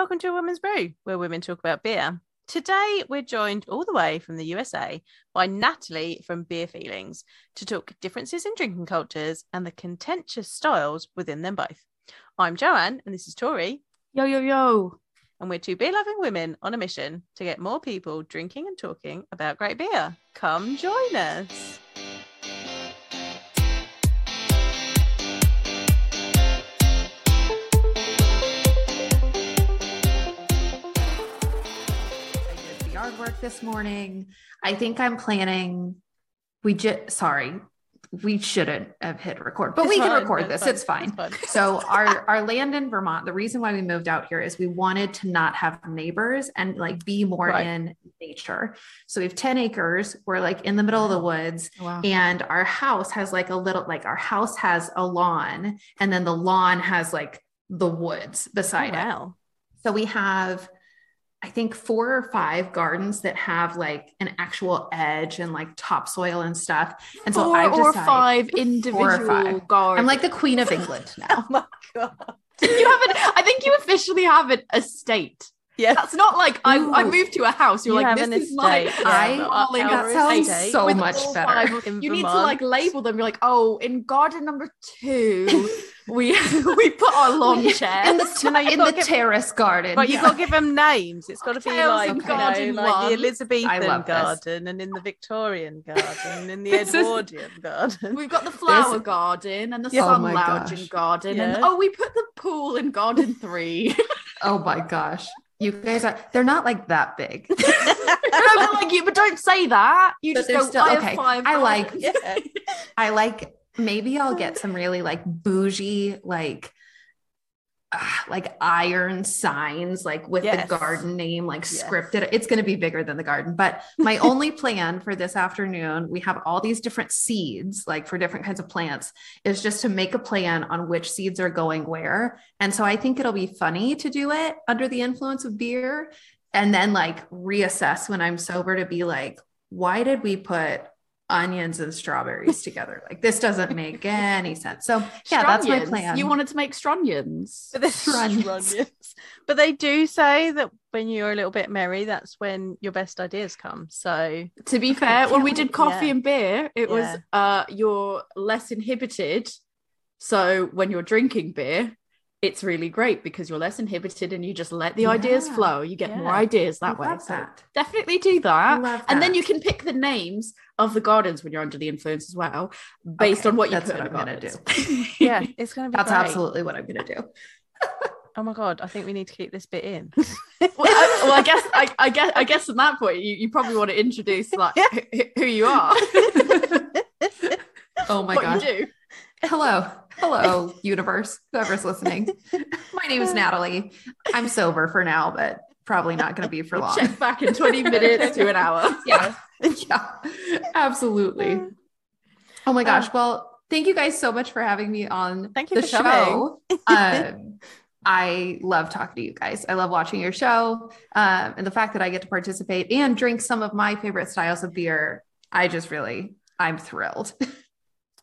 Welcome to a Woman's Brew, where women talk about beer. Today, we're joined all the way from the USA by Natalie from Beer Feelings to talk differences in drinking cultures and the contentious styles within them both. I'm Joanne, and this is Tori. Yo, yo, yo. And we're two beer loving women on a mission to get more people drinking and talking about great beer. Come join us. Work this morning. I think I'm planning. We just, sorry, we shouldn't have hit record, but It's we can fine, record this. It's fine. It's So our our land in Vermont, the reason why we moved out here is we wanted to not have neighbors and like be more Right. in nature. So we have 10 acres. We're like in the middle of the woods Wow. and our house has like a little like our house has a lawn and then the lawn has like the woods Oh, beside it. Oh, wow. So we have, I think, four or five gardens that have like an actual edge and like topsoil and stuff. And so Four I've or five Four or individual five. gardens. I'm like the queen of England now. Oh my God. you haven't. I think you officially have an estate. Yes. That's not like I, I moved to a house. You're You like this is my estate, yeah, I- but falling our that sounds so much better. five- You need to like label them. You're like, oh, in garden number two, we we put our lawn chair. in the, No, no, you've in the give- terrace garden. But you've got to give them names. It's got to be Tails like, and you know, like the Elizabethan love this. garden and in the Victorian garden and in the This is- Edwardian garden. We've got the flower There's- garden and the Yeah. Oh sun my lounge in gosh. garden, Yeah. and oh, we put the pool in garden three. oh my gosh. You guys are, they're not like that big. no, but like you, but don't say that. You But just go. still- I okay, five. I like- yeah. I like maybe I'll get some really like bougie, like like iron signs, like with Yes. the garden name, like Yes. scripted. It's going to be bigger than the garden. But my only plan for this afternoon, we have all these different seeds, like for different kinds of plants, is just to make a plan on which seeds are going where. And so I think it'll be funny to do it under the influence of beer and then like reassess when I'm sober to be like, why did we put onions and strawberries together? Like this doesn't make any sense. So yeah, that's my plan. You wanted to make strunions. But, they- Strunions. Strunions. but they do say that when you're a little bit merry, that's when your best ideas come. So To be fair, when we did coffee yeah. and beer, it was uh you're less inhibited. So when you're drinking beer, it's really great because you're less inhibited and you just let the ideas flow. You get Yeah. more ideas I that way. love So that. definitely do I that. love And then you can pick the names of the gardens when you're under the influence as well, based Okay, on what you that's put what in I'm gonna gardens. yeah, it's going to be That's great. absolutely what I'm going to do. Oh my God, I think we need to keep this bit in. well, I, well, I guess I, I guess I guess at that point you, you probably want to introduce like who, who you are, Oh my what gosh. you do. Hello. Hello, universe, whoever's listening. My name is Natalie. I'm sober for now, but probably not going to be for long. Check back in 20 minutes to an hour. Yeah. yeah. Absolutely. Oh my gosh. Well, thank you guys so much for having me on Thank you the for show. um, I love talking to you guys. I love watching your show. Um, and the fact that I get to participate and drink some of my favorite styles of beer, I just really, I'm thrilled.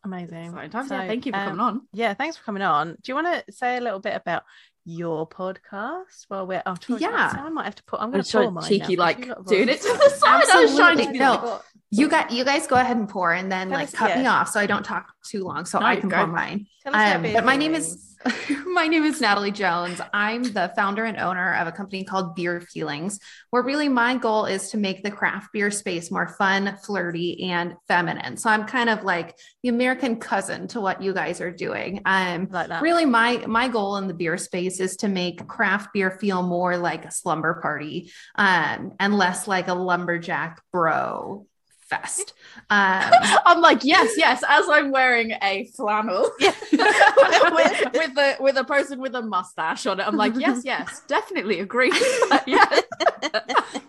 Amazing. Exciting times. So, yeah, thank you for um, coming on. Yeah, thanks for coming on. Do you want to say a little bit about your podcast? while we're oh, Yeah. I might have to put. I'm I'm going to so pour mine cheeky, now, like doing it to the side. I was trying to Absolutely. be No. Like, You got you guys go ahead and pour and then Tell like us- cut me yeah. off so I don't talk too long so No, I can go. pour mine. Tell us about Um, but my name is my name is Natalie Jones. I'm the founder and owner of a company called Beer Feelings, where really my goal is to make the craft beer space more fun, flirty, and feminine. So I'm kind of like the American cousin to what you guys are doing. Um, like really my my goal in the beer space is to make craft beer feel more like a slumber party um, and less like a lumberjack bro fest. Um, I'm like, yes, yes, as I'm wearing a flannel Yeah. with, with a with a person with a mustache on it. I'm like, yes, yes, definitely agree. yeah.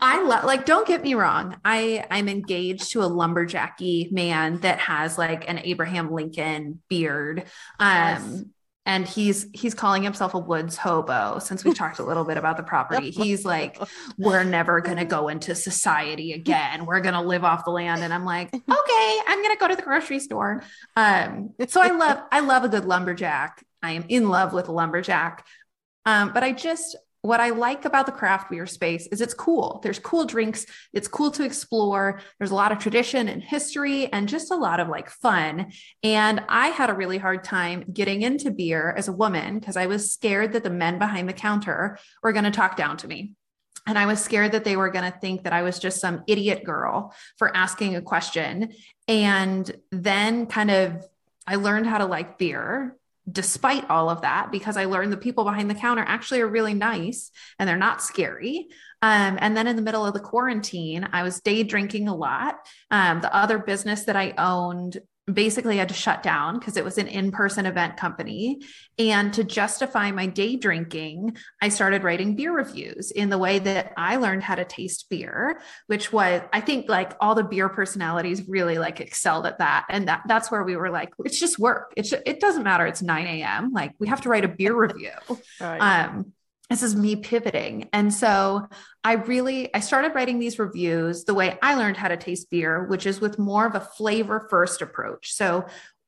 I love like don't get me wrong. I I'm engaged to a lumberjacky man that has like an Abraham Lincoln beard. Um Yes. And he's he's calling himself a woods hobo since we talked a little bit about the property. He's like we're never going to go into society again. We're going to live off the land and I'm like, "Okay, I'm going to go to the grocery store." Um so I love I love a good lumberjack. I am in love with a lumberjack. Um but I just what I like about the craft beer space is it's cool. There's cool drinks. It's cool to explore. There's a lot of tradition and history and just a lot of like fun. And I had a really hard time getting into beer as a woman because I was scared that the men behind the counter were going to talk down to me. And I was scared that they were going to think that I was just some idiot girl for asking a question. And then kind of I learned how to like beer despite all of that because I learned the people behind the counter actually are really nice and they're not scary. Um, and then in the middle of the quarantine, I was day drinking a lot. Um, the other business that I owned basically had to shut down because it was an in-person event company. And to justify my day drinking i started writing beer reviews in the way that i learned how to taste beer which was i think like all the beer personalities really like excelled at that. And that that's where we were like it's just work. It's it doesn't matter. It's 9 a.m like we have to write a beer review. Right. um this is me pivoting and so i really i started writing these reviews the way i learned how to taste beer which is with more of a flavor first approach so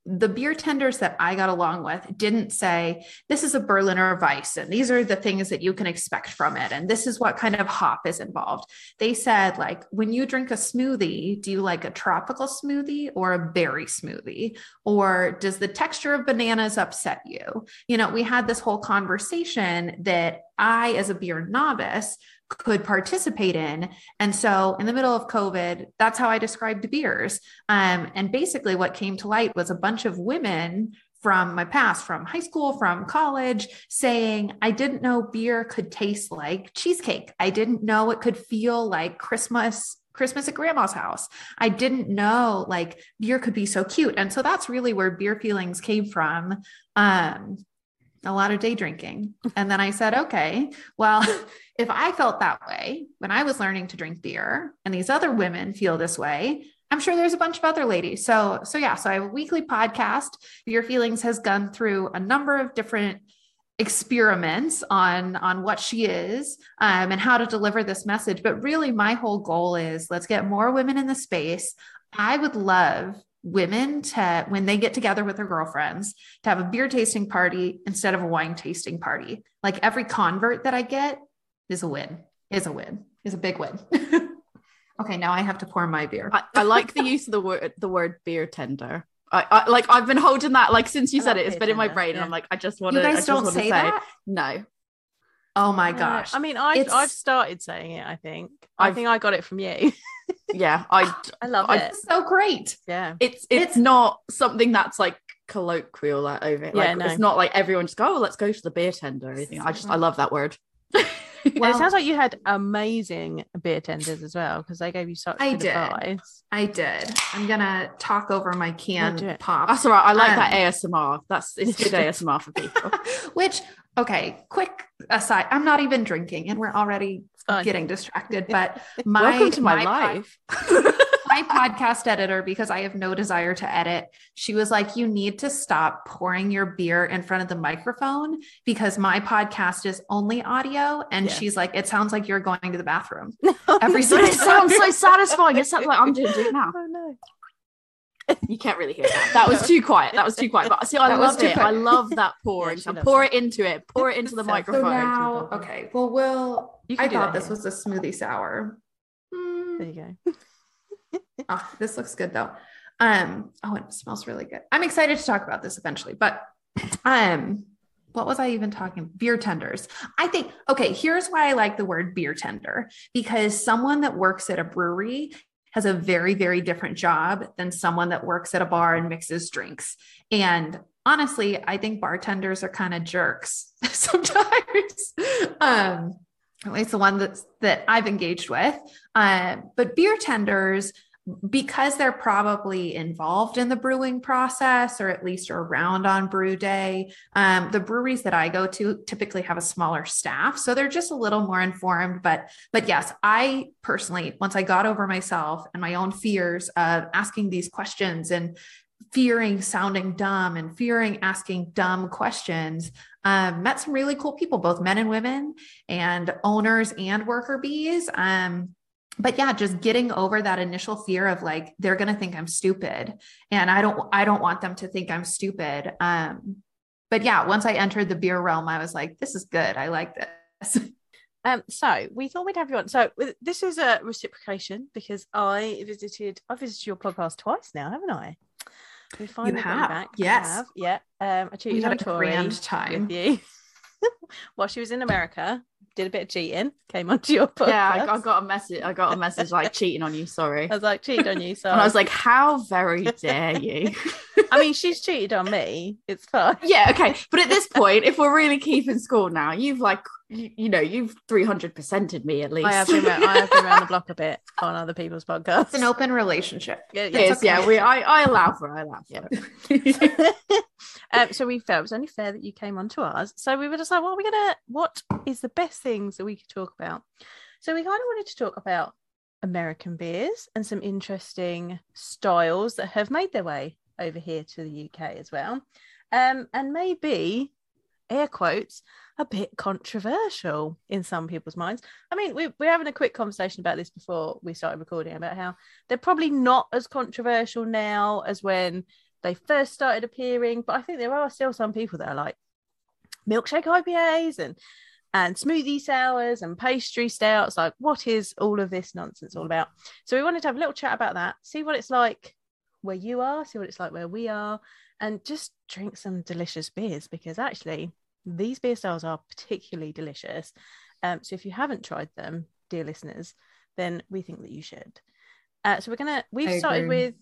the beer tenders that I got along with didn't say, this is a Berliner Weiss, and these are the things that you can expect from it. And this is what kind of hop is involved. They said, like, when you drink a smoothie, do you like a tropical smoothie or a berry smoothie? Or does the texture of bananas upset you? You know, we had this whole conversation that I, as a beer novice, could participate in. And so, in the middle of COVID, that's how I described beers. Um, and basically, what came to light was a bunch of women from my past, from high school, from college, saying, I didn't know beer could taste like cheesecake. I didn't know it could feel like Christmas. Christmas at grandma's house. I didn't know like beer could be so cute. And so that's really where beer feelings came from. Um, a lot of day drinking. And then I said, okay, well, if I felt that way when I was learning to drink beer and these other women feel this way, I'm sure there's a bunch of other ladies. So, so yeah, so I have a weekly podcast. Beer Feelings has gone through a number of different experiments on on what she is um, and how to deliver this message but really my whole goal is let's get more women in the space i would love women to when they get together with their girlfriends to have a beer tasting party instead of a wine tasting party like every convert that i get is a win is a win is a big win okay now i have to pour my beer I, I, like the use of the word the word beer tender I, I like I've been holding that like since you I said it, it's been in my brain, yeah. and I'm like, I just want to. You guys don't say, say that. No. Oh my gosh! I mean, I I've started saying it. I think. I've, I think I got it from you. yeah i i love I, it so great yeah it's, it's, it's not something that's like colloquial like over it. yeah, no. it's not like everyone just go oh let's go to the beer tender or anything i just i love that word well, it sounds like you had amazing beer tenders as well because they gave you such I did. advice. I did. I'm gonna talk over my can pop. That's all right. I like um, that ASMR. That's it's good ASMR for people. Which okay, quick aside. I'm not even drinking, and we're already getting distracted. But my welcome to my, my life. my podcast editor, because I have no desire to edit, she was like, You need to stop pouring your beer in front of the microphone because my podcast is only audio. And yeah. she's like, It sounds like you're going to the bathroom every single It sounds so satisfying. It sounds like I'm doing it now. Oh, no. You can't really hear that. That was too quiet. That was too quiet. But see, I love it. I love that pouring. Yeah, pour it into it. Pour it into the so microphone. Now, okay. Well, Will, I thought this here. was a smoothie sour. Mm. There you go oh, this looks good though. Um, oh, it smells really good. I'm excited to talk about this eventually, but um, what was I even talking? Beer tenders. I think, okay, here's why I like the word beer tender because someone that works at a brewery has a very, very different job than someone that works at a bar and mixes drinks. And honestly, I think bartenders are kind of jerks sometimes. um, at least the one that's that I've engaged with. Uh, but beer tenders, because they're probably involved in the brewing process or at least around on brew day um, the breweries that i go to typically have a smaller staff so they're just a little more informed but but yes i personally once i got over myself and my own fears of asking these questions and fearing sounding dumb and fearing asking dumb questions um, met some really cool people both men and women and owners and worker bees um, but yeah just getting over that initial fear of like they're going to think i'm stupid and i don't i don't want them to think i'm stupid um, but yeah once i entered the beer realm i was like this is good i like this Um, so we thought we'd have you on. So this is a reciprocation because I visited I visited your podcast twice now, haven't I? We finally you have. back. Yes. Have. Yeah. Um, I cheated on Tori grand time with you while she was in America. Did a bit of cheating. Came onto your podcast. Yeah, I, I got a message. I got a message like cheating on you. Sorry. I was like cheated on you. So I was like, how very dare you? I mean, she's cheated on me. It's fine. Yeah. Okay. But at this point, if we're really keeping score now, you've like you, you, know, you've 300%ed me at least. I have, been, I have been around the block a bit on other people's podcasts. It's an open relationship. Yeah, it is, okay. yeah. We, I, I allow for it. I allow for it. Um, so we felt it was only fair that you came on to ours. So we were just like, what are we to, what is the best things that we could talk about? So we kind of wanted to talk about American beers and some interesting styles that have made their way over here to the UK as well. Um, and maybe air quotes a bit controversial in some people's minds. I mean, we, we're having a quick conversation about this before we started recording about how they're probably not as controversial now as when they first started appearing, but I think there are still some people that are like milkshake IPAs and and smoothie sours and pastry stouts. Like, what is all of this nonsense all about? So we wanted to have a little chat about that, see what it's like where you are, see what it's like where we are, and just drink some delicious beers because actually these beer styles are particularly delicious. Um, so if you haven't tried them, dear listeners, then we think that you should. Uh, so we're gonna we've started with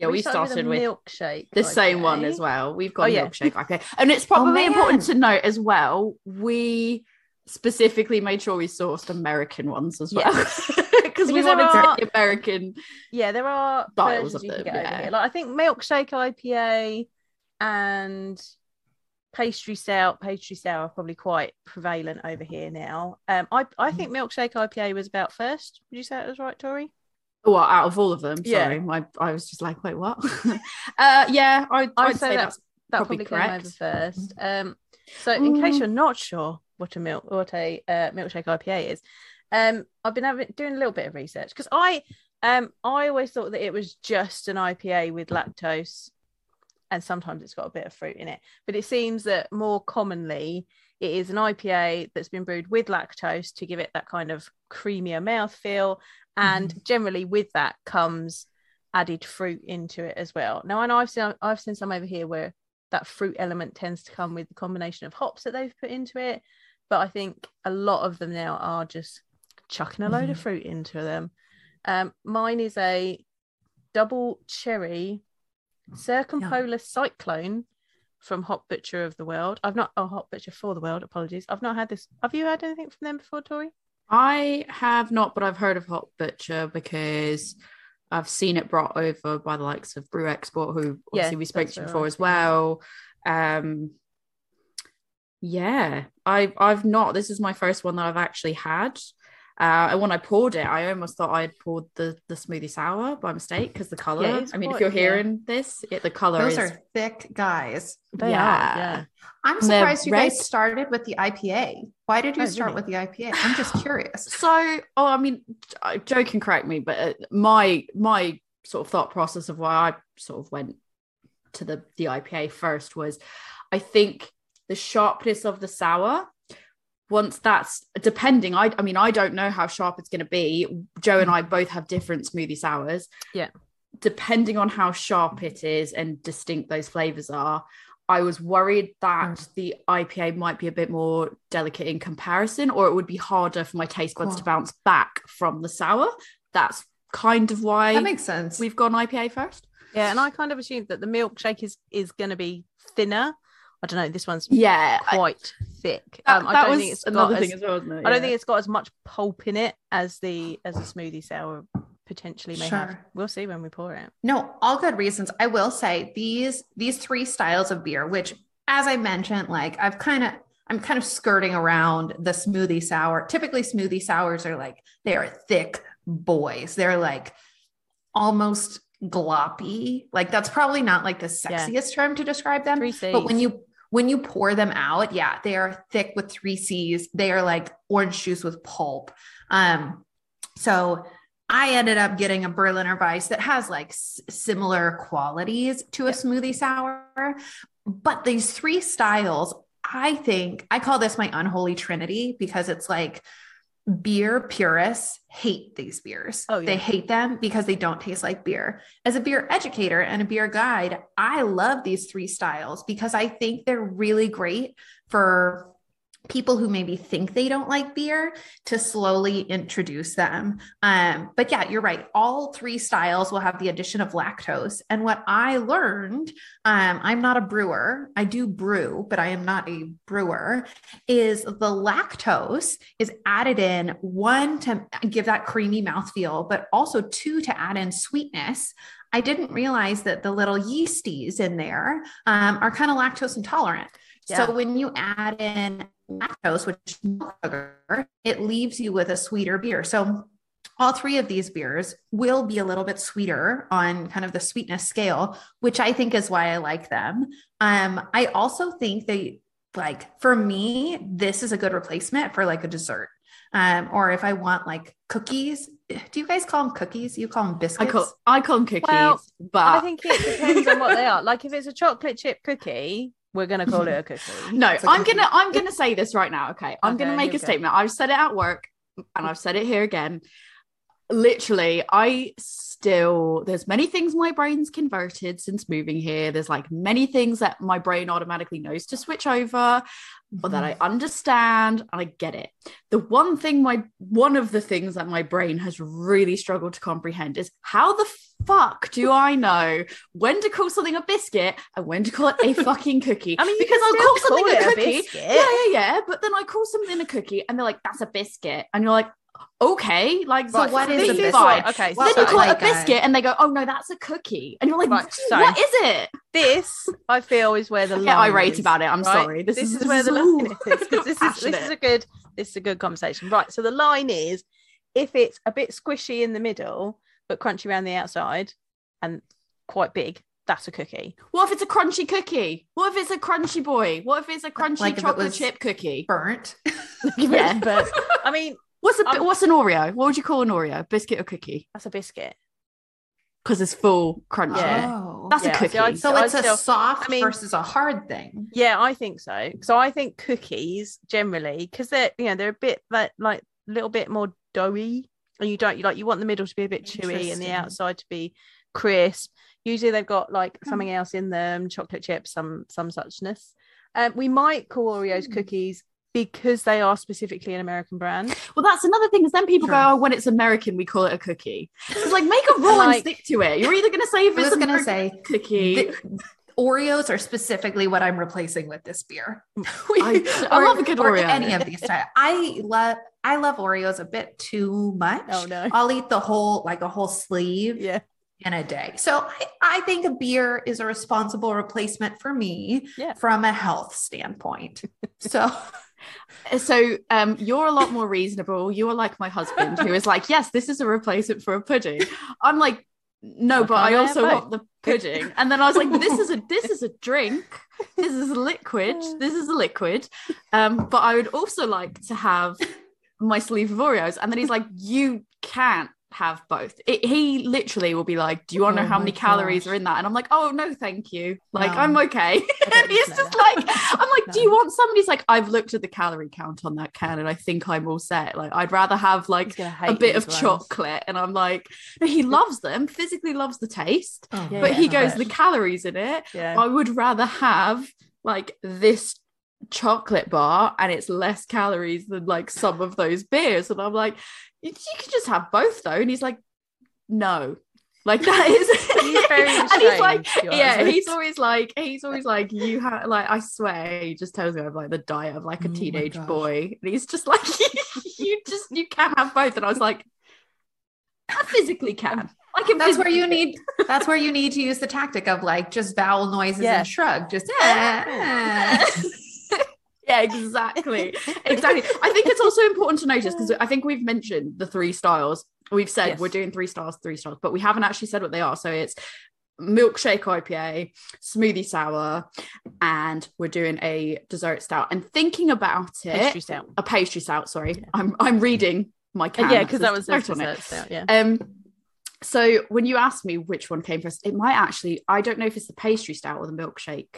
yeah, we, we started, started with, milkshake. The same one as well. We've got oh, yeah. milkshake Okay, And it's probably oh, important to note as well, we specifically made sure we sourced American ones as well. Because we wanted are, to American. Yeah, there are styles of them. Yeah. Like I think milkshake IPA and pastry stout, pastry sour are probably quite prevalent over here now. Um, I I mm. think milkshake IPA was about first. Would you say it was right, Tori? Well, out of all of them, sorry, yeah. my I was just like, wait, what? uh, yeah, I, I'd, I'd say, say that's that probably, probably correct. came over first. Um, so in mm. case you're not sure what a milk what a uh, milkshake IPA is, um, I've been having, doing a little bit of research because I um I always thought that it was just an IPA with lactose and sometimes it's got a bit of fruit in it. But it seems that more commonly it is an IPA that's been brewed with lactose to give it that kind of creamier mouthfeel. And mm-hmm. generally with that comes added fruit into it as well. Now I know I've seen I've seen some over here where that fruit element tends to come with the combination of hops that they've put into it. But I think a lot of them now are just chucking a load mm-hmm. of fruit into them. Um, mine is a double cherry Circumpolar yeah. Cyclone from Hop Butcher of the World. I've not, oh, Hop Butcher for the World, apologies. I've not had this. Have you had anything from them before, Tori? I have not, but I've heard of Hop Butcher because I've seen it brought over by the likes of Brew Export, who obviously yeah, we spoke to before right. as well. Um, yeah, I I've not. This is my first one that I've actually had. Uh, and when I poured it, I almost thought I had poured the the smoothie sour by mistake because the color. Yeah, I mean, if you're hearing yeah. this, it, the color those is... are thick guys. They yeah. Are, yeah. I'm surprised you guys started with the IPA. Why did you oh, start really? with the IPA? I'm just curious. So, oh, I mean, Jo can correct me, but uh, my my sort of thought process of why I sort of went to the the IPA first was, I think the sharpness of the sour once that's depending I, I mean i don't know how sharp it's going to be. Jo and i both have different smoothie sours. Yeah. Depending on how sharp it is and distinct those flavors are i was worried that mm. the ipa might be a bit more delicate in comparison or it would be harder for my taste buds to bounce back from the sour. That's kind of why that makes sense. we've gone ipa first. Yeah and i kind of assumed that the milkshake is is going to be thinner I don't know. This one's yeah quite I, thick. That, um, I don't think it's another thing as, as well, isn't it? Yeah. I don't think it's got as much pulp in it as the as a smoothie sour potentially may sure. have. We'll see when we pour it. No, all good reasons. I will say these these three styles of beer, which as I mentioned, like I've kind of I'm kind of skirting around the smoothie sour. Typically, smoothie sours are like they are thick boys. They're like almost gloppy. Like that's probably not like the sexiest yeah. term to describe them. But when you when you pour them out, yeah, they are thick with three C's. They are like orange juice with pulp. Um, so I ended up getting a Berliner Weiss that has like s- similar qualities to a smoothie sour. But these three styles, I think I call this my unholy trinity because it's like beer purists hate these beers. Oh, yeah. They hate them because they don't taste like beer. As a beer educator and a beer guide, I love these three styles because I think they're really great for people who maybe think they don't like beer to slowly introduce them. Um, but yeah, you're right. All three styles will have the addition of lactose. And what I learned, um, I'm not a brewer. I do brew, but I am not a brewer, is the lactose is added in one to give that creamy mouthfeel, but also two to add in sweetness. I didn't realize that the little yeasties in there um, are kind of lactose intolerant. Yeah. So when you add in lactose, which is sugar, it leaves you with a sweeter beer. So all three of these beers will be a little bit sweeter on kind of the sweetness scale, which I think is why I like them. Um, I also think they like for me, this is a good replacement for like a dessert. Um, or if I want like cookies, do you guys call them cookies? You call them biscuits? I call, I call them cookies, well, but I think it depends on what they are. Like if it's a chocolate chip cookie, we're gonna call it a cookie. no, I'm gonna I'm gonna say this right now. Okay, I'm okay, gonna make a statement. I've said it at work, and I've said it here again. Literally, I still there's many things my brain's converted since moving here. There's like many things that my brain automatically knows to switch over but that I mm-hmm. understand and I get it. The one thing my one of the things that my brain has really struggled to comprehend is how the fuck do I know when to call something a biscuit and when to call it a fucking cookie? I mean, because I'll call something a cookie. A yeah, yeah, yeah. But then I call something a cookie and they're like, that's a biscuit. And you're like, okay, like so right, what is a biscuit? Fine. Okay, so then you call it a biscuit, a... and they go, "Oh no, that's a cookie," and you're like, right, so "What is it?" This I feel is where the line get irate is, about it. I'm right? sorry. This, this is, is, where the line is because this is this is a good this is a good conversation, right? So the line is if it's a bit squishy in the middle but crunchy around the outside and quite big. That's a cookie. What if it's a crunchy cookie? What if it's a crunchy boy? What if it's a crunchy like chocolate chip cookie? Burnt. yeah, but I mean, What's a um, what's an Oreo? What would you call an Oreo? Biscuit or cookie? That's a biscuit. Because it's full crunchy. Yeah. Oh. That's yeah. a cookie. So, so it's still, a soft I mean, versus a hard thing. Yeah, I think so. So I think cookies generally, because they're you know they're a bit like like a little bit more doughy, and you don't you like you want the middle to be a bit chewy and the outside to be crisp. Usually they've got like hmm. something else in them, chocolate chips, some some suchness. Um, we might call Oreos mm. cookies because they are specifically an American brand. Well, that's another thing. Is then people True. go, "Oh, when it's American, we call it a cookie." It's like make a rule like, and stick to it. You're either going to say if it's going to say cookie. Oreos are specifically what I'm replacing with this beer. I, I love a good Oreo. Any of these. I love I love Oreos a bit too oh, much. Oh no! I'll eat the whole like a whole sleeve. Yeah in a day. So I, I, think a beer is a responsible replacement for me yeah. from a health standpoint. So so um, you're a lot more reasonable. You are like my husband, who is like, yes, this is a replacement for a pudding. I'm like, no, but I also want the pudding. And then I was like, this is a this is a drink. This is a liquid. This is a liquid. Um, but I would also like to have my sleeve of Oreos. And then he's like, you can't have both. It, he literally will be like, "Do you want to oh know how many gosh. calories are in that?" And I'm like, "Oh no, thank you. Like no. I'm okay." and he's just like, "I'm like, no. do you want somebody's like, I've looked at the calorie count on that can, and I think I'm all set. Like I'd rather have like a bit of chocolate." And I'm like, no, he loves them, physically loves the taste, oh, yeah, but yeah, he goes, "The calories in it, yeah. I would rather have like this chocolate bar and it's less calories than like some of those beers and i'm like you, you could just have both though. And he's like, no. Like that is he's very and he's like, yeah, he's always like, he's always like, you have like, I swear, he just tells me of like the diet of like a oh teenage boy, and he's just like, you just you can't have both. And I was like, I physically can. Can. That's where you need. That's where you need to use the tactic of like just vowel noises yeah. and shrug. Just. Ah yeah, exactly. Exactly. I think it's also important to notice because I think we've mentioned the three styles. We've said yes. we're doing three styles, three styles, but we haven't actually said what they are. So it's milkshake IPA, smoothie sour, and we're doing a dessert stout. And thinking about it, pastry stout. a pastry stout. Sorry, yeah. I'm I'm reading my can. Uh, yeah, because that was a dessert stout. Yeah. Um. So when you asked me which one came first, it might actually. I don't know if it's the pastry stout or the milkshake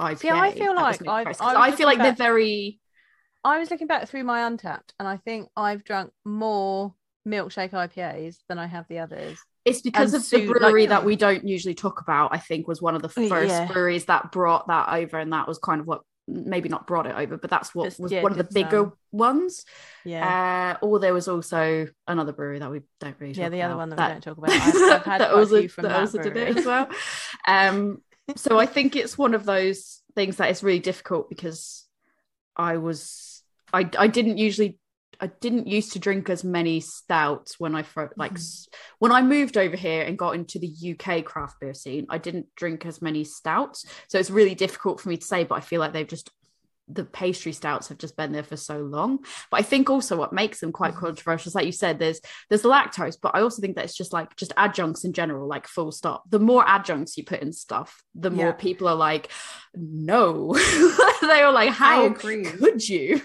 IPA. See, I feel like I, I, I feel like looking they're very I was looking back through my Untappd, and I think I've drunk more milkshake IPAs than I have the others. it's because and of the Sue, like- brewery that we don't usually talk about. I think was one of the Uh, first yeah. breweries that brought that over, and that was kind of what maybe not brought it over, but that's what Just- was yeah, one of the bigger ones. Yeah, Uh, or there was also another brewery that we don't really. yeah, the other one that, we don't talk about. I've, I've had that also, a few from that that, also did brewery. it as well. Um, so I think it's one of those things that is really difficult because I was I I didn't usually I didn't used to drink as many stouts when I like mm-hmm. s- when I moved over here and got into the UK craft beer scene. I didn't drink as many stouts, so it's really difficult for me to say. But I feel like they've just the pastry stouts have just been there for so long. But I think also what makes them quite mm. controversial is like you said, there's there's the lactose, but I also think that it's just like just adjuncts in general, like full stop. The more adjuncts you put in stuff, the more Yeah. people are like, no. they are like, how could you?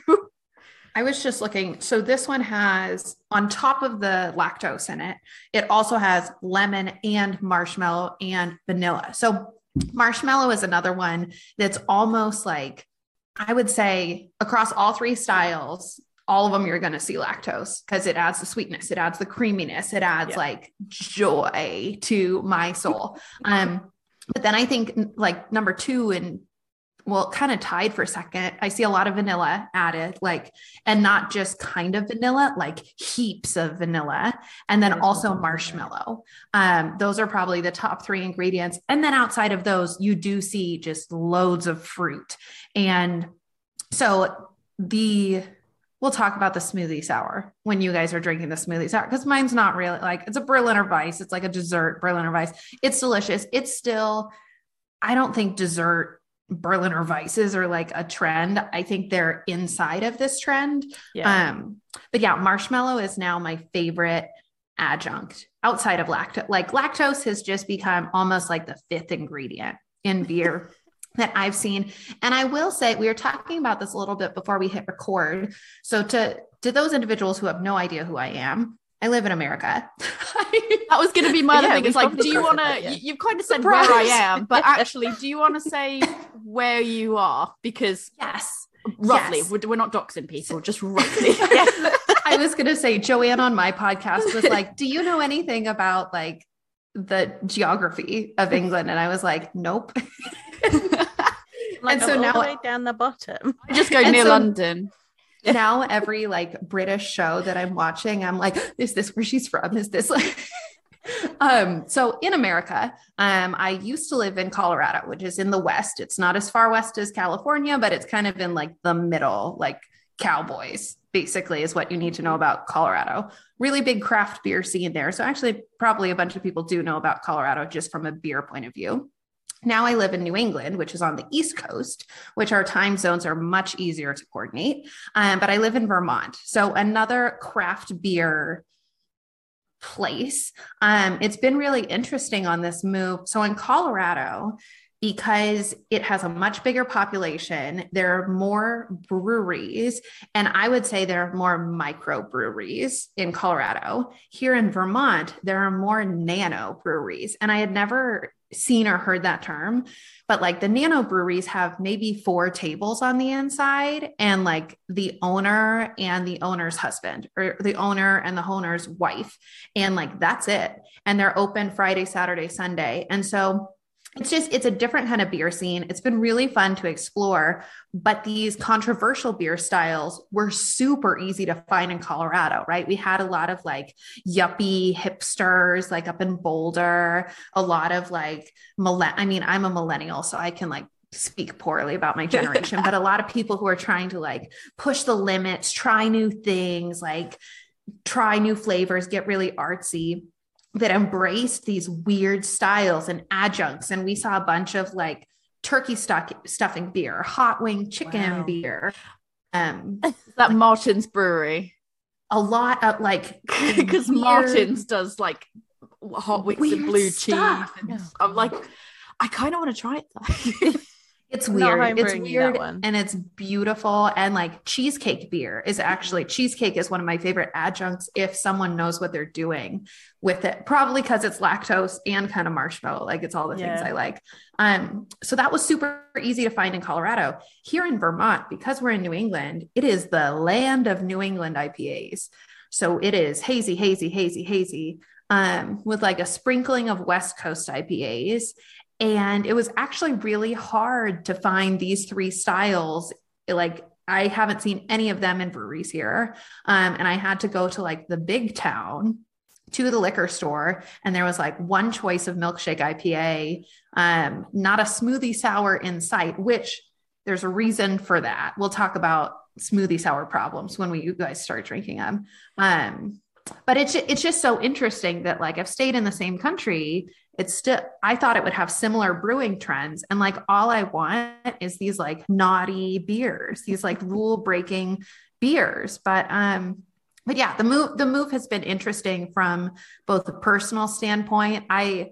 I was just looking. So this one has on top of the lactose in it, it also has lemon and marshmallow and vanilla. So marshmallow is another one that's almost like I would say across all three styles, all of them you're going to see lactose because it adds the sweetness, it adds the creaminess, it adds Yeah. like joy to my soul. Um, but then I think like number two and well, kind of tied for second. I see a lot of vanilla added, like, and not just kind of vanilla, like heaps of vanilla, and then also nothing like that. marshmallow. Um, those are probably the top three ingredients. And then outside of those, you do see just loads of fruit. And so the we'll talk about the smoothie sour when you guys are drinking the smoothie sour because mine's not really like it's a Berliner Weiss. It's like a dessert Berliner Weiss. It's delicious. It's still, I don't think dessert Berliner Weisses are like a trend. I think they're inside of this trend. Yeah, Um, but yeah, marshmallow is now my favorite adjunct outside of lactose. Like lactose has just become almost like the fifth ingredient in beer that I've seen. And I will say we were talking about this a little bit before we hit record. So to to those individuals who have no idea who I am, I live in America. That was going to be my other Yeah, thing. It's like, do you want to? yeah. You, have kind of said Surprise. where I am, but actually, do you want to say where you are? Because yes. roughly, Yes. we're, we're not doxing people, just roughly. I was going to say Joanne on my podcast was like, "Do you know anything about like the geography of England?" And I was like, "Nope." like and I'm so all now- the way down the bottom. I just go near so- London. Now every like British show that I'm watching, I'm like, is this where she's from? Is this like um so in America, um I used to live in Colorado, which is in the west. It's not as far west as California, but it's kind of in like the middle, like cowboys basically is what you need to know about Colorado. Really big craft beer scene there. So actually probably a bunch of people do know about Colorado just from a beer point of view. Now I live in New England, which is on the East Coast, which our time zones are much easier to coordinate. Um, but I live in Vermont. So another craft beer place. Um, it's been really interesting on this move. So in Colorado, because it has a much bigger population, there are more breweries, and I would say there are more microbreweries in Colorado. Here in Vermont, there are more nano breweries, and I had never seen or heard that term, but like the nano breweries have maybe four tables on the inside, and like the owner and the owner's husband, or the owner and the owner's wife, and like that's it. And they're open Friday, Saturday, Sunday. And so it's just it's a different kind of beer scene. It's been really fun to explore but these controversial beer styles were super easy to find in colorado right? We had a lot of like yuppie hipsters like up in boulder a lot of like i mean i'm a millennial so i can like speak poorly about my generation but a lot of people who are trying to like push the limits try new things like try new flavors get really artsy that embraced these weird styles and adjuncts. And we saw a bunch of like turkey stuck stuffing beer, hot wing chicken Wow. beer. Um, That Martin's Brewery. a lot of like Because Martin's does like hot wings and blue stuff. cheese. And Oh, I'm like, I kind of want to try it though. It's weird. It's weird and it's beautiful. And like cheesecake beer is actually cheesecake is one of my favorite adjuncts if someone knows what they're doing with it. Probably because it's lactose and kind of marshmallow. Like it's all the yeah. things I like. Um, so that was super easy to find in Colorado. Here in Vermont, because we're in New England, it is the land of New England IPAs. So it is hazy, hazy, hazy, hazy. Um, with like a sprinkling of West Coast IPAs and it was actually really hard to find these three styles. Like, I haven't seen any of them in breweries here. Um, and I had to go to like the big town to the liquor store, and there was like one choice of milkshake IPA, um, not a smoothie sour in sight, which there's a reason for that. We'll talk about smoothie sour problems when we you guys start drinking them. Um, but it's it's just so interesting that like I've stayed in the same country it's still i thought it would have similar brewing trends and like all i want is these like naughty beers these like rule breaking beers but um but yeah the move the move has been interesting from both a personal standpoint i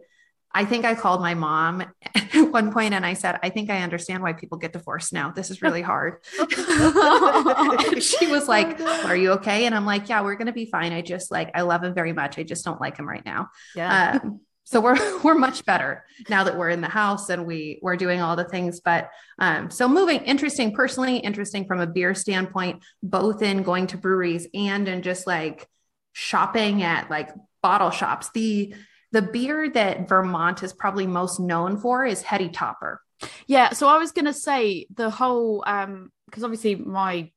I think I called my mom at one point and I said, I think I understand why people get divorced now. This is really hard. she was like, Are you okay? And I'm like, Yeah, we're going to be fine. I just like, I love him very much. I just don't like him right now. Yeah. Um, so we're we're much better now that we're in the house and we we're doing all the things but um, so moving interesting personally interesting from a beer standpoint both in going to breweries and in just like shopping at like bottle shops. The the beer that vermont is probably most known for is heady topper. Yeah so i was going to say the whole um because obviously my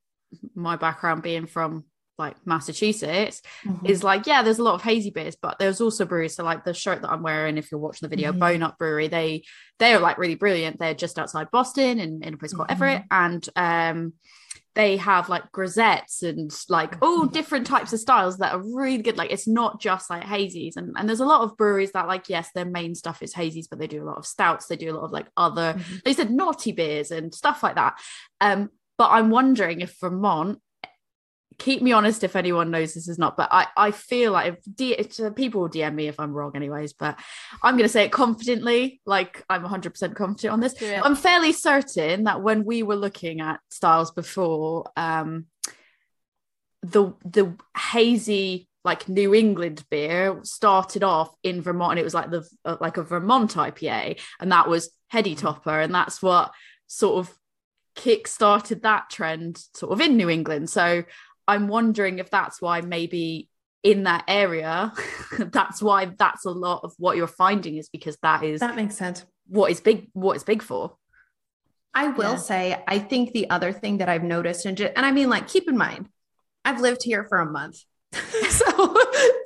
my background being from like Massachusetts mm-hmm. is like, yeah, there's a lot of hazy beers, but there's also breweries. So like the shirt that I'm wearing, if you're watching the video, mm-hmm. Bone Up Brewery, they they are like really brilliant. They're just outside Boston in, in a place called mm-hmm. Everett. And um they have like grisettes and like all mm-hmm. different types of styles that are really good. Like it's not just like hazies. And, and there's a lot of breweries that like, yes, their main stuff is hazies, but they do a lot of stouts, they do a lot of like other, mm-hmm. they said naughty beers and stuff like that. Um, but I'm wondering if Vermont keep me honest if anyone knows this is not but i i feel like if D, uh, people will dm me if i'm wrong anyways but i'm going to say it confidently like i'm 100% confident on this. I'm fairly certain that when we were looking at styles before um the the hazy like New England beer started off in Vermont and it was like the uh, like a Vermont IPA and that was Heady Topper and that's what sort of kick started that trend sort of in New England. So I'm wondering if that's why maybe in that area, that's why that's a lot of what you're finding is because that is that makes sense. What is big? What is big for? I will yeah. say, I think the other thing that I've noticed, and just, and I mean, like, keep in mind, I've lived here for a month. so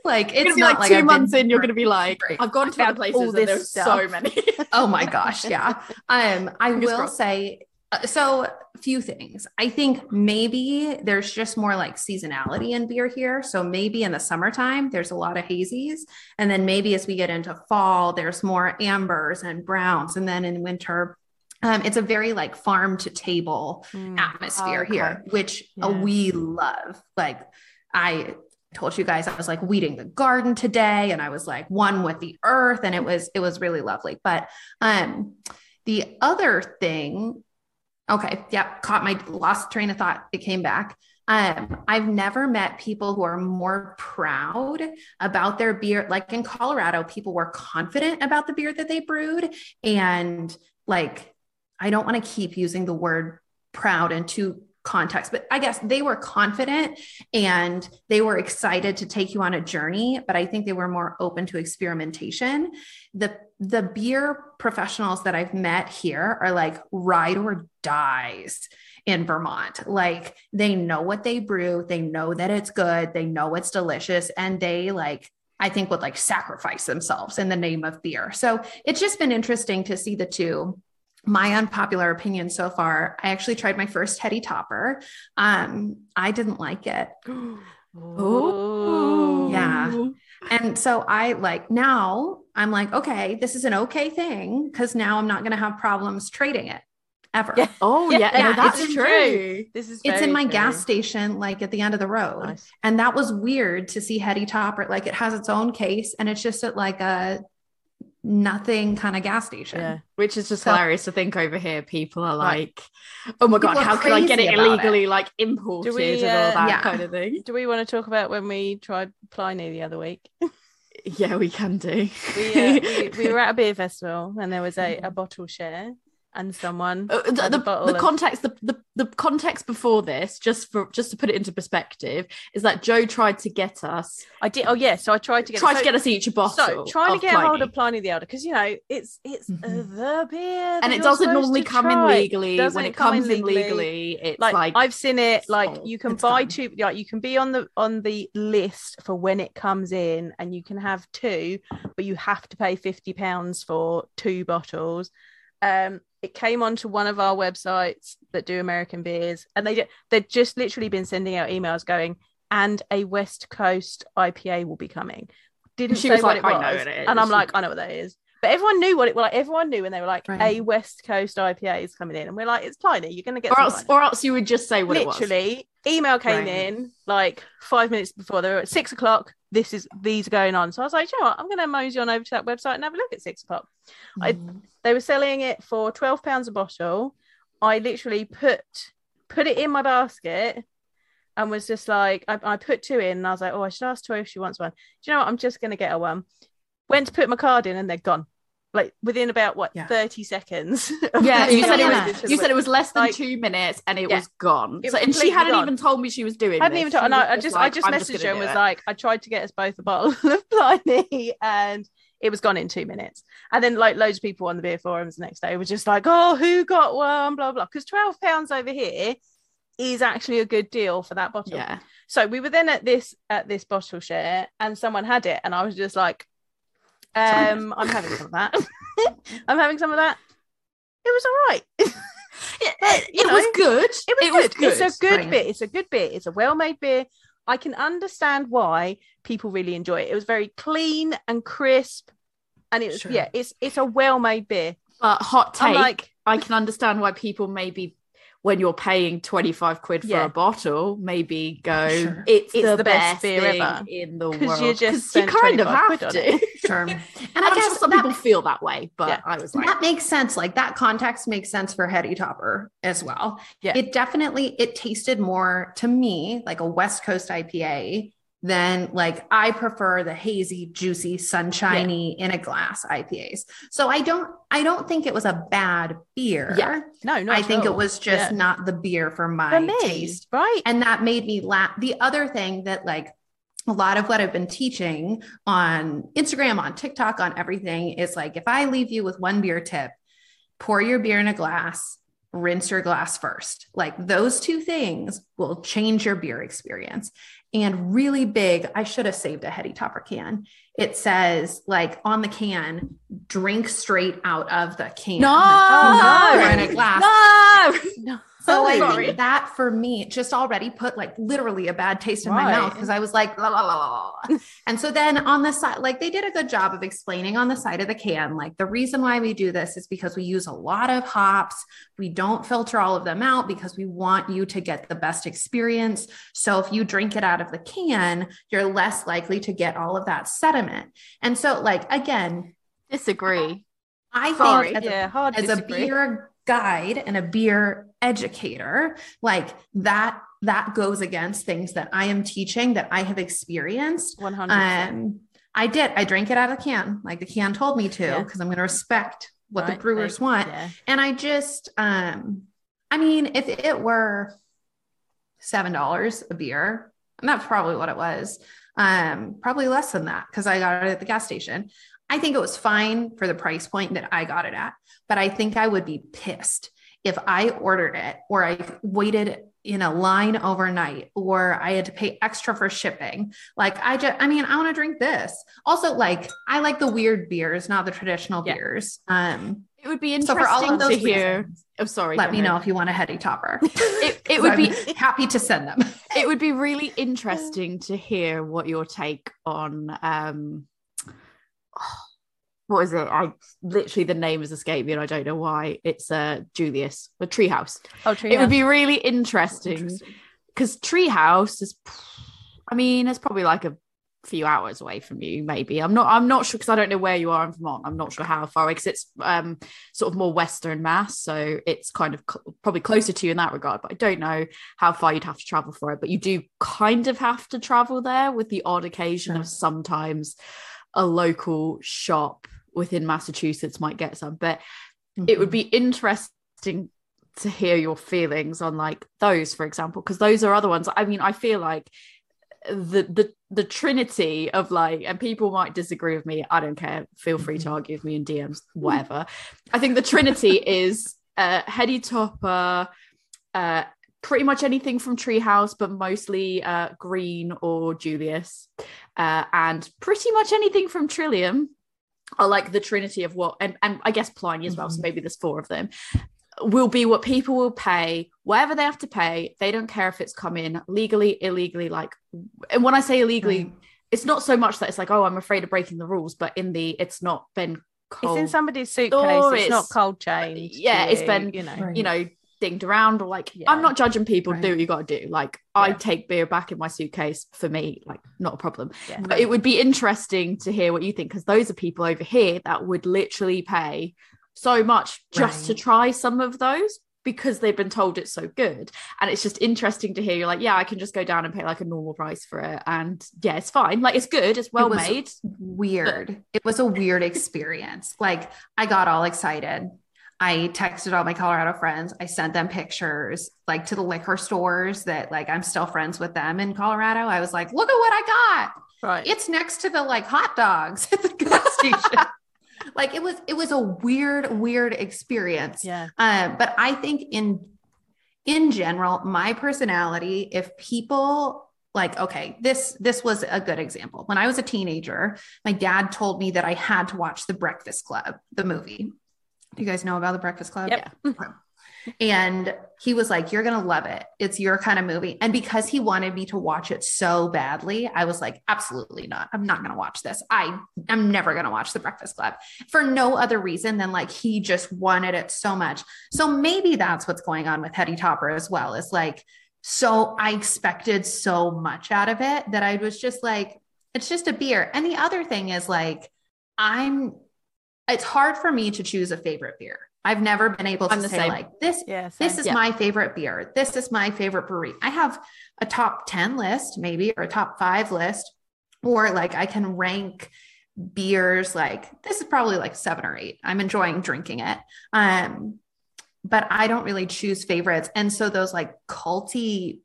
like it's not like, 2 I've months in you're gonna be like I've gone to other places and there's stuff. so many oh my gosh yeah um I will say so a few things. I think maybe there's just more like seasonality in beer here. So maybe in the summertime there's a lot of hazies, and then maybe as we get into fall there's more ambers and browns, and then in winter. Um, it's a very like farm to table mm. atmosphere okay. here, which uh, yeah. we love. Like I told you guys I was like weeding the garden today and I was like one with the earth and it was it was really lovely. But um the other thing Okay. Yep. Caught my lost train of thought. It came back. Um, I've never met people who are more proud about their beer. Like in Colorado, people were confident about the beer that they brewed. And like, I don't want to keep using the word proud and two context, but I guess they were confident and they were excited to take you on a journey, but I think they were more open to experimentation. The the beer professionals that I've met here are like ride or dies in Vermont. Like they know what they brew, they know that it's good, they know it's delicious, and they like I think would like sacrifice themselves in the name of beer. So it's just been interesting to see the two my unpopular opinion so far i actually tried my first heady topper. Um i didn't like it. Oh yeah. And so i like now i'm like okay this is an okay thing because now i'm not going to have problems trading it ever. Yeah. oh yeah, yeah, yeah. that's true. this is it's in my true. gas station like at the end of the road. Nice. and that was weird to see Heady topper like it has its own case and it's just at like a nothing kind of gas station. Yeah. Which is just so, hilarious to think over here. People are like, oh my God, how can I get it illegally, it. like imported we, uh, and all that yeah. kind of thing? Do we want to talk about when we tried Pliny the other week? yeah, we can do. we, uh, we, we, were at a beer festival and there was a, a bottle share and someone uh, the, the, the of... context the, the the context before this just for just to put it into perspective is that Jo tried to get us i did oh yeah so i tried to get tried so, to get us each a bottle so trying to get Pliny. hold of pliny the elder because you know it's it's mm-hmm. the beer and it doesn't normally come try. in legally doesn't when it, comes in legally, legally it's like, like, i've seen it like oh, you can buy fun. two like you can be on the on the list for when it comes in and you can have two but you have to pay 50 pounds for two bottles um it came onto one of our websites that do American beers, and they they'd just literally been sending out emails going, and a West Coast IPA will be coming. Didn't she say what like, it was, it and I'm like, I know what that is. But everyone knew what it was like. Everyone knew, and they were like, right. "A West Coast IPA is coming in," and we're like, "It's Pliny. You're gonna get." Or else, or else you would just say what Literally, email came right. in like five minutes before. They were at six o'clock. This is these are going on. So I was like, you know what? I'm gonna mosey on over to that website and have a look at six o'clock. Mm. I they were selling it for twelve pounds a bottle. I literally put put it in my basket and was just like, I, I put two in and I was like, oh, I should ask Tori if she wants one. Do you know what? I'm just gonna get her one. Went to put my card in and they're gone like within about what yeah. 30 seconds yeah you said, it was, you said it was less than like, two minutes and it yeah. was gone it so, and she hadn't gone. even told me she was doing hadn't this. even told and I, I just like, I just messaged just her and was it. like I tried to get us both a bottle of Pliny and it was gone in two minutes and then like loads of people on the beer forums the next day were just like oh who got one blah blah because 12 pounds over here is actually a good deal for that bottle yeah so we were then at this at this bottle share and someone had it and I was just like um, I'm having some of that. I'm having some of that. It was all right. it, it know, was good. It was, it good. was good. It's a good right. bit. It's a good bit. It's a well-made beer. I can understand why people really enjoy it. It was very clean and crisp, and it was sure. yeah. It's it's a well-made beer. But hot take, like, I can understand why people maybe when you're paying 25 quid for yeah. a bottle, maybe go, sure. it's, it's, the, the best, best beer ever in the world. You just you kind of have to. sure. And I I'm guess sure some people feel that way, but yeah. I was like, that makes sense. Like that context makes sense for Heady Topper as well. Yeah. It definitely, it tasted more to me like a West Coast IPA then like I prefer the hazy, juicy, sunshiny yeah. in a glass IPAs. So I don't I don't think it was a bad beer. Yeah. No, no. I think it was just yeah. not the beer for my for me, taste. Right. And that made me laugh. The other thing that like a lot of what I've been teaching on Instagram, on TikTok, on everything is like if I leave you with one beer tip, pour your beer in a glass, rinse your glass first. Like those two things will change your beer experience and really big. I should have saved a Heady Topper can. It says like on the can, drink straight out of the can. No, no, in a glass. No, no. So oh, I Sorry. think that for me just already put like literally a bad taste in right. my mouth because I was like, la, la, la, la. and so then on the side, like they did a good job of explaining on the side of the can, like the reason why we do this is because we use a lot of hops. We don't filter all of them out because we want you to get the best experience. So if you drink it out of the can, you're less likely to get all of that sediment. And so, like, again, disagree. I Sorry. think as, yeah, a, as a beer guide and a beer educator like that that goes against things that i am teaching that i have experienced 100 um, i did i drank it out of the can like the can told me to because yeah. i'm going to respect what right. the brewers want yeah. and i just um i mean if it were seven dollars a beer and that's probably what it was um probably less than that because i got it at the gas station I think it was fine for the price point that I got it at, but I think I would be pissed if I ordered it or I waited in a line overnight or I had to pay extra for shipping. Like I just I mean, I want to drink this. Also like I like the weird beers, not the traditional yeah. beers. Um it would be interesting so for all of those to hear. Reasons, oh, sorry. Let me ahead. know if you want a heady topper. it, it would be happy to send them. It would be really interesting to hear what your take on um what is it? I literally the name has escaped me and I don't know why. It's uh Julius, the Treehouse. Oh, Treehouse. It would be really interesting because Treehouse is, I mean, it's probably like a few hours away from you maybe i'm not i'm not sure because i don't know where you are in vermont i'm not sure how far because it's um sort of more western mass so it's kind of cl- probably closer to you in that regard but i don't know how far you'd have to travel for it but you do kind of have to travel there with the odd occasion of sometimes a local shop within massachusetts might get some but mm-hmm. it would mm-hmm. be interesting to hear your feelings on like those for example because those are other ones i mean i feel like the the the trinity of like and people might disagree with me i don't care feel free to mm-hmm. argue with me in dms whatever i think the trinity is uh heady topper uh pretty much anything from treehouse but mostly uh green or julius uh and pretty much anything from trillium are like the trinity of what and, and i guess pliny as well mm-hmm. so maybe there's four of them will be what people will pay whatever they have to pay. They don't care if it's come in legally illegally like and when i say illegally it's not so much that it's like oh i'm afraid of breaking the rules but in the it's not been cold it's in somebody's suitcase. It's, it's, not cold chain yeah it's been you know. right. you know around or like yeah. i'm not judging people right. do what you got to do like yeah. i take beer back in my suitcase for me like not a problem yeah. but it would be interesting to hear what you think because those are people over here that would literally pay so much just right. to try some of those because they've been told it's so good. And it's just interesting to hear you're like, yeah, I can just go down and pay like a normal price for it. And yeah, it's fine. Like it's good, it's well it made. Weird. But- it was a weird experience. like I got all excited. I texted all my Colorado friends. I sent them pictures like to the liquor stores that like I'm still friends with them in Colorado. I was like, look at what I got. Right. It's next to the like hot dogs at the gas station like it was it was a weird weird experience yeah um but i think in in general my personality if people like okay this this was a good example when i was a teenager my dad told me that i had to watch the breakfast club the movie you guys know about the breakfast club yep. yeah and he was like, You're going to love it. It's your kind of movie. And because he wanted me to watch it so badly, I was like, Absolutely not. I'm not going to watch this. I am never going to watch The Breakfast Club for no other reason than like he just wanted it so much. So maybe that's what's going on with Heady Topper as well. Is like, so I expected so much out of it that I was just like, It's just a beer. And the other thing is like, I'm, it's hard for me to choose a favorite beer I've never been able to say same. like this. Yeah, this is yeah. my favorite beer. This is my favorite brewery. I have a top 10 list, maybe, or a top five list, or like I can rank beers like this is probably like seven or eight. I'm enjoying drinking it. Um, but I don't really choose favorites. And so those like culty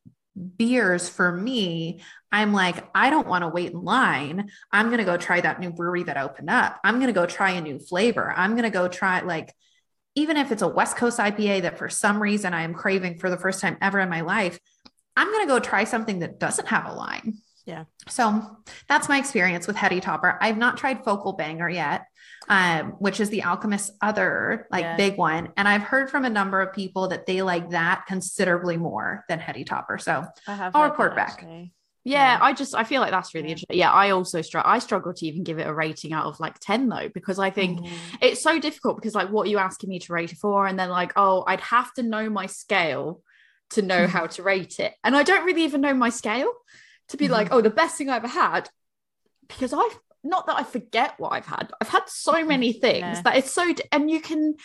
beers for me, I'm like, I don't want to wait in line. I'm going to go try that new brewery that opened up. I'm going to go try a new flavor. I'm going to go try like even if it's a West Coast IPA that for some reason I am craving for the first time ever in my life, I'm going to go try something that doesn't have a line. Yeah. So that's my experience with Heady Topper. I've not tried Focal Banger yet, um, which is the Alchemist other like yeah. big one. And I've heard from a number of people that they like that considerably more than Heady Topper. So I'll report back. Actually. Yeah, yeah, I just I feel like that's really yeah. interesting. Yeah, I also struggle. I struggle to even give it a rating out of like ten though, because I think mm. it's so difficult. Because like, what are you asking me to rate it for? And then like, oh, I'd have to know my scale to know how to rate it, and I don't really even know my scale to be mm. like, mm-hmm. oh, the best thing I ever had, because I've not that I forget what I've had. I've had so many things yeah. that it's so, and you can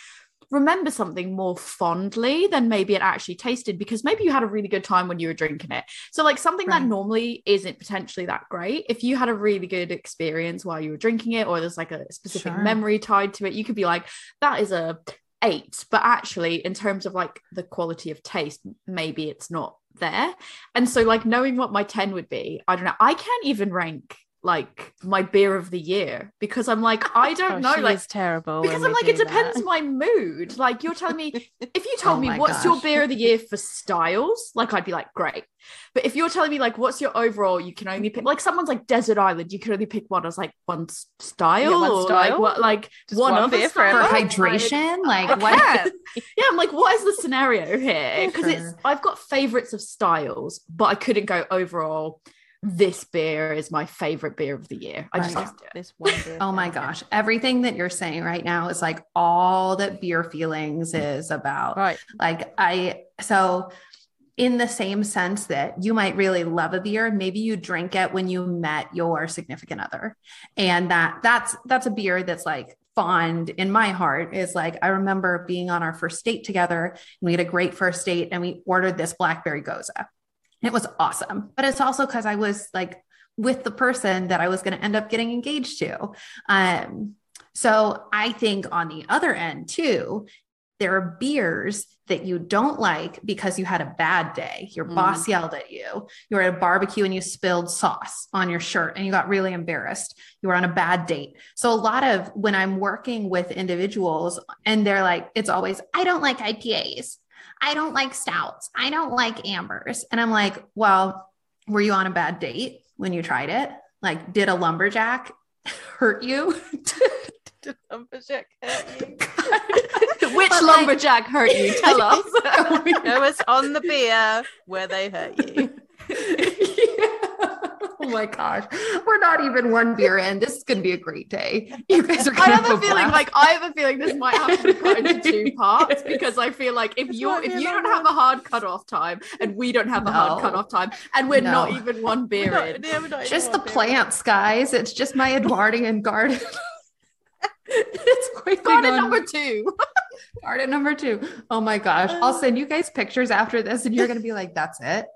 remember something more fondly than maybe it actually tasted because maybe you had a really good time when you were drinking it. So, like something right. that normally isn't potentially that great, if you had a really good experience while you were drinking it, or there's like a specific sure. memory tied to it, you could be like, that is a eight. But actually, in terms of like the quality of taste, maybe it's not there. And so, like, knowing what my 10 would be, I don't know, I can't even rank like my beer of the year because I'm like I don't oh, know like terrible because I'm like it depends that. my mood. Like you're telling me if you told oh me what's gosh. your beer of the year for styles like I'd be like great. But if you're telling me like what's your overall you can only pick like someone's like desert island you can only pick one as like one style yeah, one or style? like what like Just one, one beer for, for hydration? Like, like what? yeah I'm like what is the scenario here? Because it's I've got favorites of styles but I couldn't go overall this beer is my favorite beer of the year. I just this one beer. oh my gosh. Everything that you're saying right now is like all that beer feelings is about. Right. Like I so in the same sense that you might really love a beer maybe you drink it when you met your significant other and that that's that's a beer that's like fond in my heart is like I remember being on our first date together and we had a great first date and we ordered this blackberry gose. It was awesome. But it's also cuz I was like with the person that I was going to end up getting engaged to. Um so I think on the other end too, there are beers that you don't like because you had a bad day. Your mm. boss yelled at you. You were at a barbecue and you spilled sauce on your shirt and you got really embarrassed. You were on a bad date. So, a lot of when I'm working with individuals and they're like, it's always, I don't like IPAs. I don't like stouts. I don't like ambers. And I'm like, well, were you on a bad date when you tried it? Like, did a lumberjack hurt you? did a lumberjack hurt you? Which but lumberjack like, hurt you? Tell us. it was on the beer where they hurt you. Oh my gosh. We're not even one beer in. This is going to be a great day. You guys are I have a feeling like I have a feeling this might have to be cut into two parts because I feel like if you if you don't have a hard cutoff time and we don't have no. a hard cutoff time and we're no. not even one beer not, in. Yeah, just the plants, in. guys. It's just my Edwardian garden. it's quite garden number two. garden number two. Oh my gosh. I'll uh. send you guys pictures after this and you're gonna be like, that's it.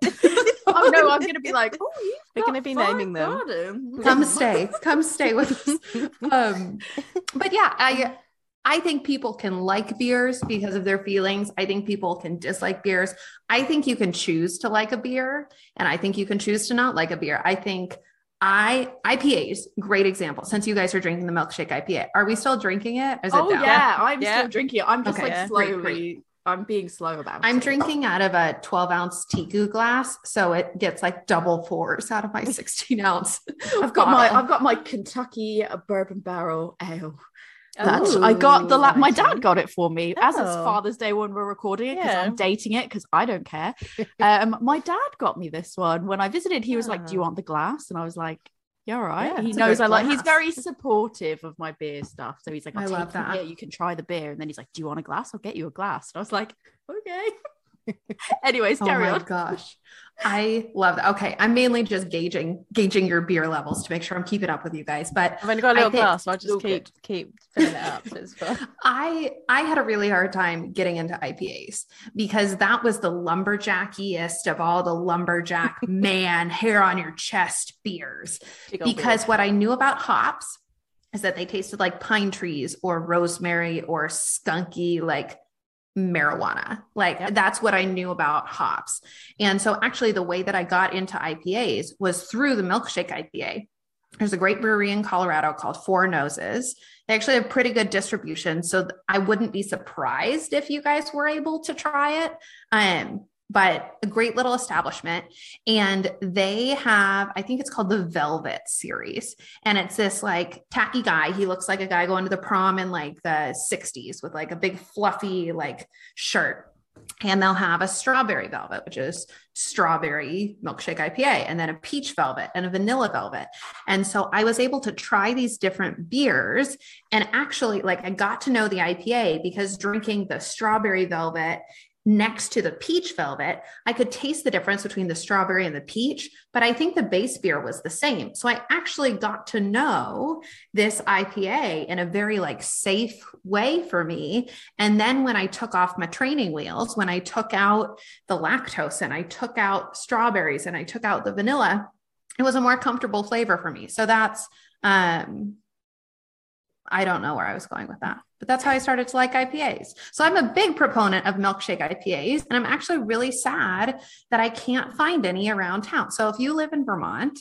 Oh no, I'm gonna be like, oh, we're gonna be naming them. Garden. Come stay. Come stay with us. Um, but yeah, I I think people can like beers because of their feelings. I think people can dislike beers. I think you can choose to like a beer, and I think you can choose to not like a beer. I think I IPAs, great example. Since you guys are drinking the milkshake IPA, are we still drinking it? Is oh it yeah, I'm yeah. still drinking it. I'm just okay. like yeah. slowly. Great, great. I'm being slow about it. I'm drinking out of a 12 ounce teku glass, so it gets like double fours out of my 16 ounce. I've got my I've got my Kentucky bourbon barrel ale. That I got the la- my dad got it for me oh. as it's Father's Day when we're recording it because yeah. I'm dating it because I don't care. um, my dad got me this one when I visited. He was like, "Do you ah. want the glass?" And I was like, "Yeah, all right." Yeah, he knows I like. He's very supportive of my beer stuff, so he's like, "I love that. Yeah, you can try the beer." And then he's like, "Do you want a glass? I'll get you a glass." And I was like, "Okay." Anyways, oh carry oh my on. Gosh, I love that. Okay, I'm mainly just gauging gauging your beer levels to make sure I'm keeping up with you guys. But I've only got a little glass, so I just keep good. keep filling it up. I I had a really hard time getting into IPAs because that was the lumberjackiest of all the lumberjack man hair on your chest beers. Because what I knew about hops is that they tasted like pine trees or rosemary or skunky like marijuana. Like yep. that's what I knew about hops. And so actually the way that I got into IPAs was through the milkshake IPA. There's a great brewery in Colorado called Four Noses. They actually have pretty good distribution. So I wouldn't be surprised if you guys were able to try it. Um, but a great little establishment. And they have, I think it's called the Velvet series. And it's this like tacky guy. He looks like a guy going to the prom in like the 60s with like a big fluffy like shirt. And they'll have a strawberry velvet, which is strawberry milkshake IPA, and then a peach velvet and a vanilla velvet. And so I was able to try these different beers. And actually, like, I got to know the IPA because drinking the strawberry velvet next to the peach velvet, I could taste the difference between the strawberry and the peach, but I think the base beer was the same. So I actually got to know this IPA in a very like safe way for me. And then when I took off my training wheels, when I took out the lactose and I took out strawberries and I took out the vanilla, it was a more comfortable flavor for me. So that's um I don't know where I was going with that, but that's how I started to like IPAs. So I'm a big proponent of milkshake IPAs, and I'm actually really sad that I can't find any around town. So if you live in Vermont,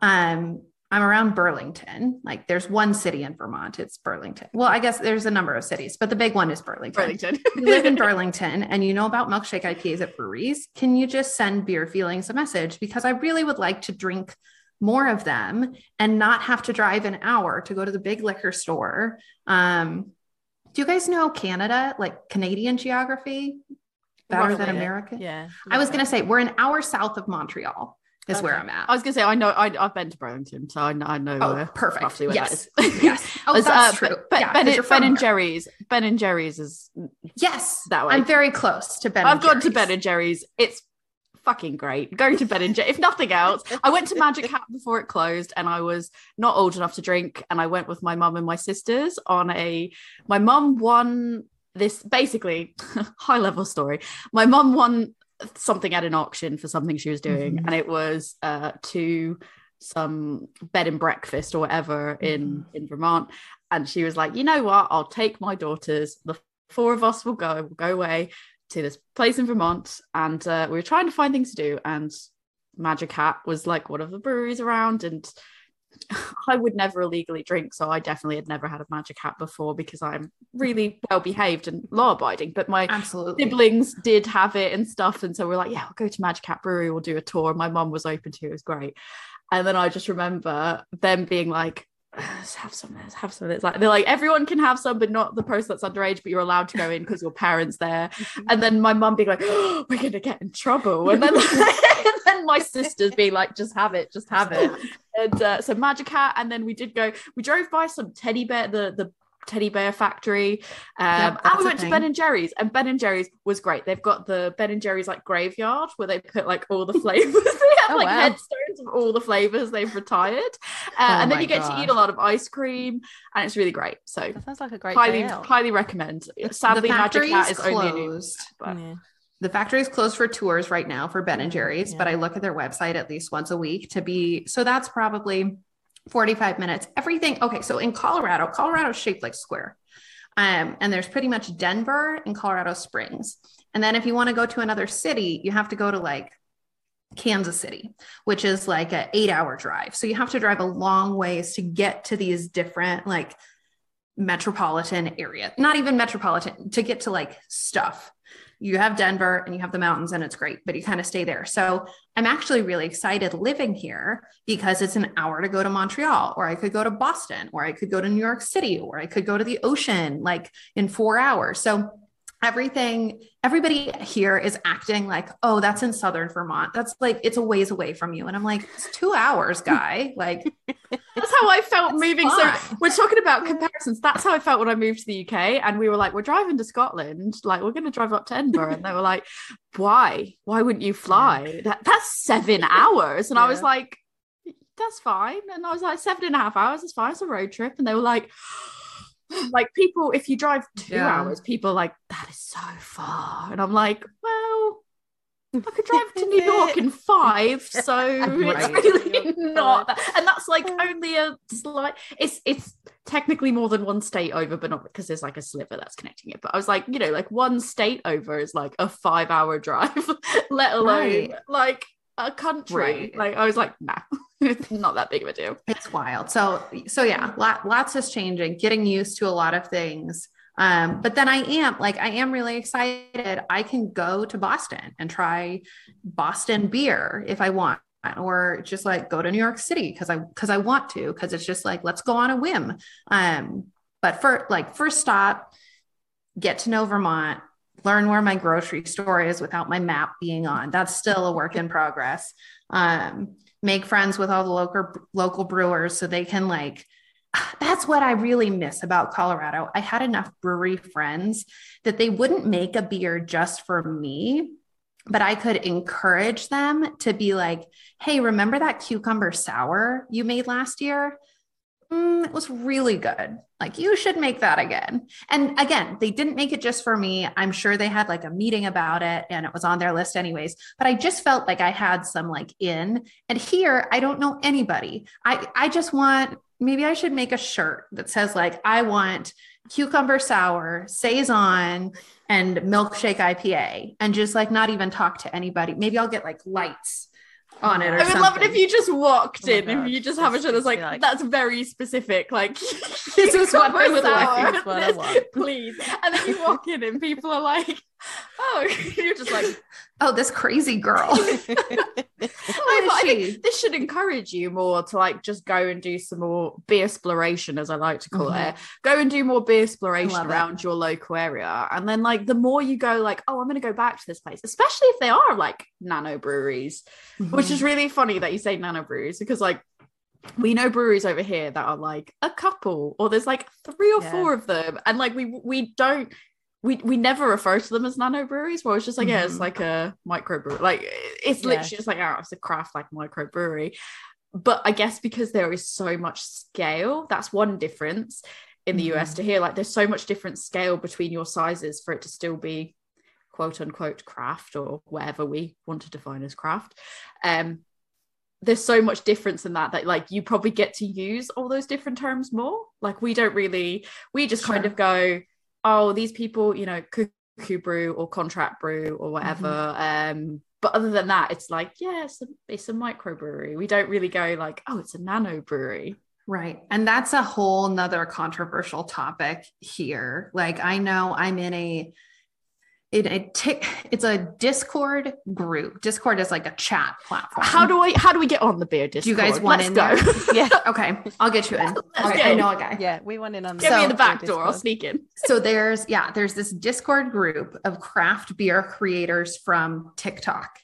um, I'm around Burlington. Like there's one city in Vermont, it's Burlington. Well, I guess there's a number of cities, but the big one is Burlington. Burlington. you live in Burlington and you know about milkshake IPAs at breweries. Can you just send Beer Feelings a message? Because I really would like to drink more of them and not have to drive an hour to go to the big liquor store. Um, do you guys know Canada, like Canadian geography, better than America? Yeah. I was going to say we're an hour south of Montreal. Is okay. where I'm at. I was gonna say I know I, have been to Burlington, so I know. I know oh, perfect. yes, yes. Oh, that's uh, true. But, yeah, ben, ben and Jerry's. Ben and Jerry's is yes. That way. I'm very close to Ben. I've gone to Ben and Jerry's. It's fucking great. Going to Ben and if nothing else. I went to Magic Hat before it closed, and I was not old enough to drink. And I went with my mum and my sisters on a. My mum won this basically high level story. My mum won something at an auction for something she was doing, mm-hmm. and it was uh, to some bed and breakfast or whatever in mm-hmm. in Vermont. And she was like, you know what? I'll take my daughters. The four of us will go. We'll go away to this place in Vermont, and uh, we were trying to find things to do. And Magic Hat was like one of the breweries around, and I would never illegally drink, so I definitely had never had a magic hat before because I'm really well behaved and law abiding. But my Absolutely. siblings did have it and stuff, and so we're like, yeah, we'll go to Magic Hat Brewery, we'll do a tour. My mom was open to it, it was great. And then I just remember them being like, have some have some. It's like they're like everyone can have some but not the person that's underage but you're allowed to go in because your parents there. And then my mum being like oh, we're gonna get in trouble. And then and then my sisters being like just have it just have it. And uh, so magic hat and then we did go we drove by some teddy bear the the teddy bear factory. Um yep, and we went to ben and jerry's and ben and jerry's was great. They've got the ben and jerry's like graveyard where they put like all the flavors. They have oh, like wow. headstones of all the flavors they've retired. Uh, oh and then you get gosh. to eat a lot of ice cream and it's really great. So that sounds like a great highly highly recommend. Sadly magic hat is closed. only new, but yeah. The factory is closed for tours right now for Ben and Jerry's, yeah. but I look at their website at least once a week to be so that's probably 45 minutes. Everything okay, so in Colorado, Colorado shaped like square. Um, and there's pretty much Denver and Colorado Springs. And then if you want to go to another city, you have to go to like Kansas City, which is like an eight hour drive. So you have to drive a long ways to get to these different like metropolitan area, not even metropolitan, to get to like stuff you have Denver and you have the mountains and it's great, but you kind of stay there. So I'm actually really excited living here because it's an hour to go to Montreal, or I could go to Boston, or I could go to New York City, or I could go to the ocean like in four hours. So everything everybody here is acting like oh that's in southern vermont. That's like it's a ways away from you. And i'm like it's two hours guy. Like that's how i felt moving fine. so we're talking about comparisons. That's how i felt when i moved to the uk and we were like we're driving to scotland. Like we're going to drive up to edinburgh. And they were like why? Why wouldn't you fly? That, that's seven hours. And yeah. i was like that's fine. And i was like seven and a half hours is fine. It's a road trip. And they were like like people if you drive two yeah. hours people like that is so far and i'm like well I could drive to New York in five, so right. it's really not that. And that's like only a slight. It's it's technically more than one state over, but not because there's like a sliver that's connecting it. But I was like, you know, like one state over is like a five-hour drive, let alone right. like a country. Right. Like I was like, nah, it's not that big of a deal. It's wild. So so yeah, lot, lots is changing, getting used to a lot of things. Um, but then I am like I am really excited. I can go to Boston and try Boston beer if I want or just like go to New York City because I because I want to because it's just like let's go on a whim. Um, but for like first stop, get to know Vermont, learn where my grocery store is without my map being on. That's still a work in progress. Um, make friends with all the local local brewers so they can like that's what I really miss about Colorado. I had enough brewery friends that they wouldn't make a beer just for me, but I could encourage them to be like, hey, remember that cucumber sour you made last year? Mm, it was really good. Like, you should make that again. And again, they didn't make it just for me. I'm sure they had like a meeting about it and it was on their list, anyways. But I just felt like I had some like in. And here, I don't know anybody. I, I just want, maybe I should make a shirt that says, like, I want cucumber sour, Saison, and milkshake IPA, and just like not even talk to anybody. Maybe I'll get like lights on it. I would something. love it if you just walked oh in. God. If you just have a show that's like, like, that's very specific. Like this is what I would like. What I want. Please. And then you walk in and people are like, oh, you're just like, oh, this crazy girl. I think this should encourage you more to like just go and do some more beer exploration, as I like to call mm-hmm. it. Go and do more beer exploration around it. your local area. And then like the more you go, like, oh, I'm gonna go back to this place, especially if they are like nano breweries, mm-hmm. which is really funny that you say nano breweries because like we know breweries over here that are like a couple or there's like three or yeah. four of them and like we we don't we we never refer to them as nano breweries. Where it's just like, yeah, it's mm-hmm. like a micro brewery. Like it's yeah. literally just like, oh, it's a craft like micro brewery. But I guess because there is so much scale, that's one difference in the mm-hmm. US to here. Like there's so much different scale between your sizes for it to still be quote unquote craft or whatever we want to define as craft. Um, there's so much difference in that that like you probably get to use all those different terms more. Like we don't really, we just sure. kind of go, oh, these people, you know, cuckoo brew or contract brew or whatever. Mm-hmm. Um, but other than that, it's like, yeah, it's a, it's a microbrewery. We don't really go like, oh, it's a nano brewery. Right. And that's a whole nother controversial topic here. Like I know I'm in a it, it t- it's a discord group. Discord is like a chat platform. How do i how do we get on the beer discord do you guys want Let's in go. there yeah. Okay i'll get you in. Okay, i know a guy. Yeah we want in on get so, me in the back door. I'll sneak in. So there's yeah there's this discord group of craft beer creators from tiktok.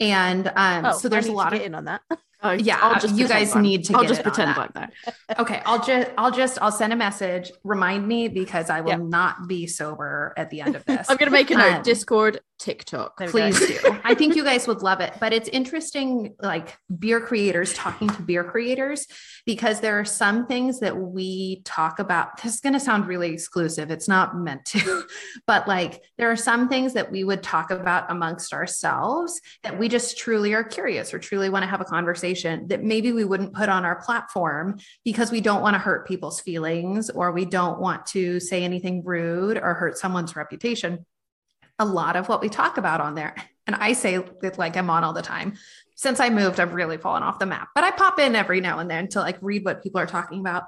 And um oh, so there's a lot of in on that Oh yeah, I'll just you guys need to. I'll just pretend like that. okay, I'll just, I'll just, I'll send a message. Remind me because I will yep. not be sober at the end of this. I'm gonna make a note. Um, Discord, TikTok. Please do. I think you guys would love it. But it's interesting, like beer creators talking to beer creators, because there are some things that we talk about. This is gonna sound really exclusive. It's not meant to, but like there are some things that we would talk about amongst ourselves that we just truly are curious or truly want to have a conversation that maybe we wouldn't put on our platform because we don't want to hurt people's feelings or we don't want to say anything rude or hurt someone's reputation. A lot of what we talk about on there, and I say it like I'm on all the time. Since I moved, I've really fallen off the map, but I pop in every now and then to like read what people are talking about.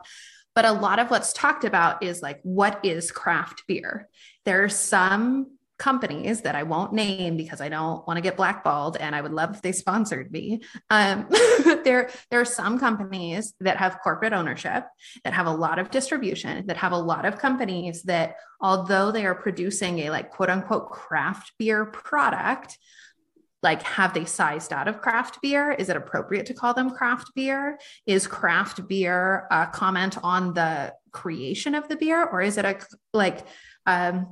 But a lot of what's talked about is like, what is craft beer? There are some companies that I won't name because I don't want to get blackballed and I would love if they sponsored me. Um, there, there are some companies that have corporate ownership, that have a lot of distribution, that have a lot of companies that, although they are producing a like quote unquote craft beer product, like have they sized out of craft beer is it appropriate to call them craft beer is craft beer a comment on the creation of the beer or is it a like um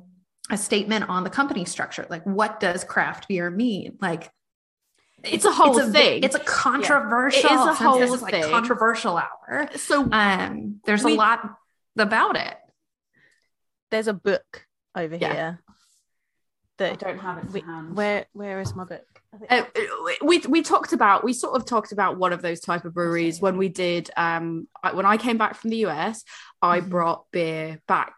a statement on the company structure. Like, what does craft beer mean? Like, it's a whole it's a, thing. It's a controversial. Yeah. It is a whole this is like thing. controversial hour. So, um, there's we, a lot about it. There's a book over yeah. here. That I don't have it. We, where Where is my book? Uh, we we talked about we sort of talked about one of those type of breweries when we did um when I came back from the US I mm-hmm. brought beer back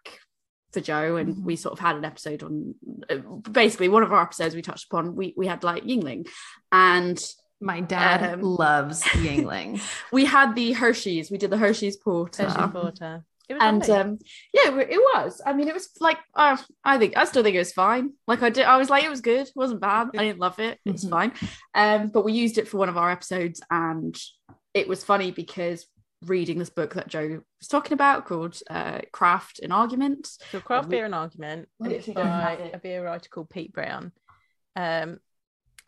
for Jo, and mm-hmm. we sort of had an episode on uh, basically one of our episodes we touched upon. We we had like Yuengling, and my dad um, loves Yuengling. we had the Hershey's. We did the Hershey's porter. Hershey porter. and um, yeah, it was. I mean, it was like uh, I think I still think it was fine. Like I did, I was like, it was good. It wasn't bad. I didn't love it. It was mm-hmm. fine. Um, but we used it for one of our episodes, and it was funny because reading this book that Jo was talking about called uh, Craft: An Argument. So Craft Beer and Argument, and it's by it. a beer writer called Pete Brown. Um,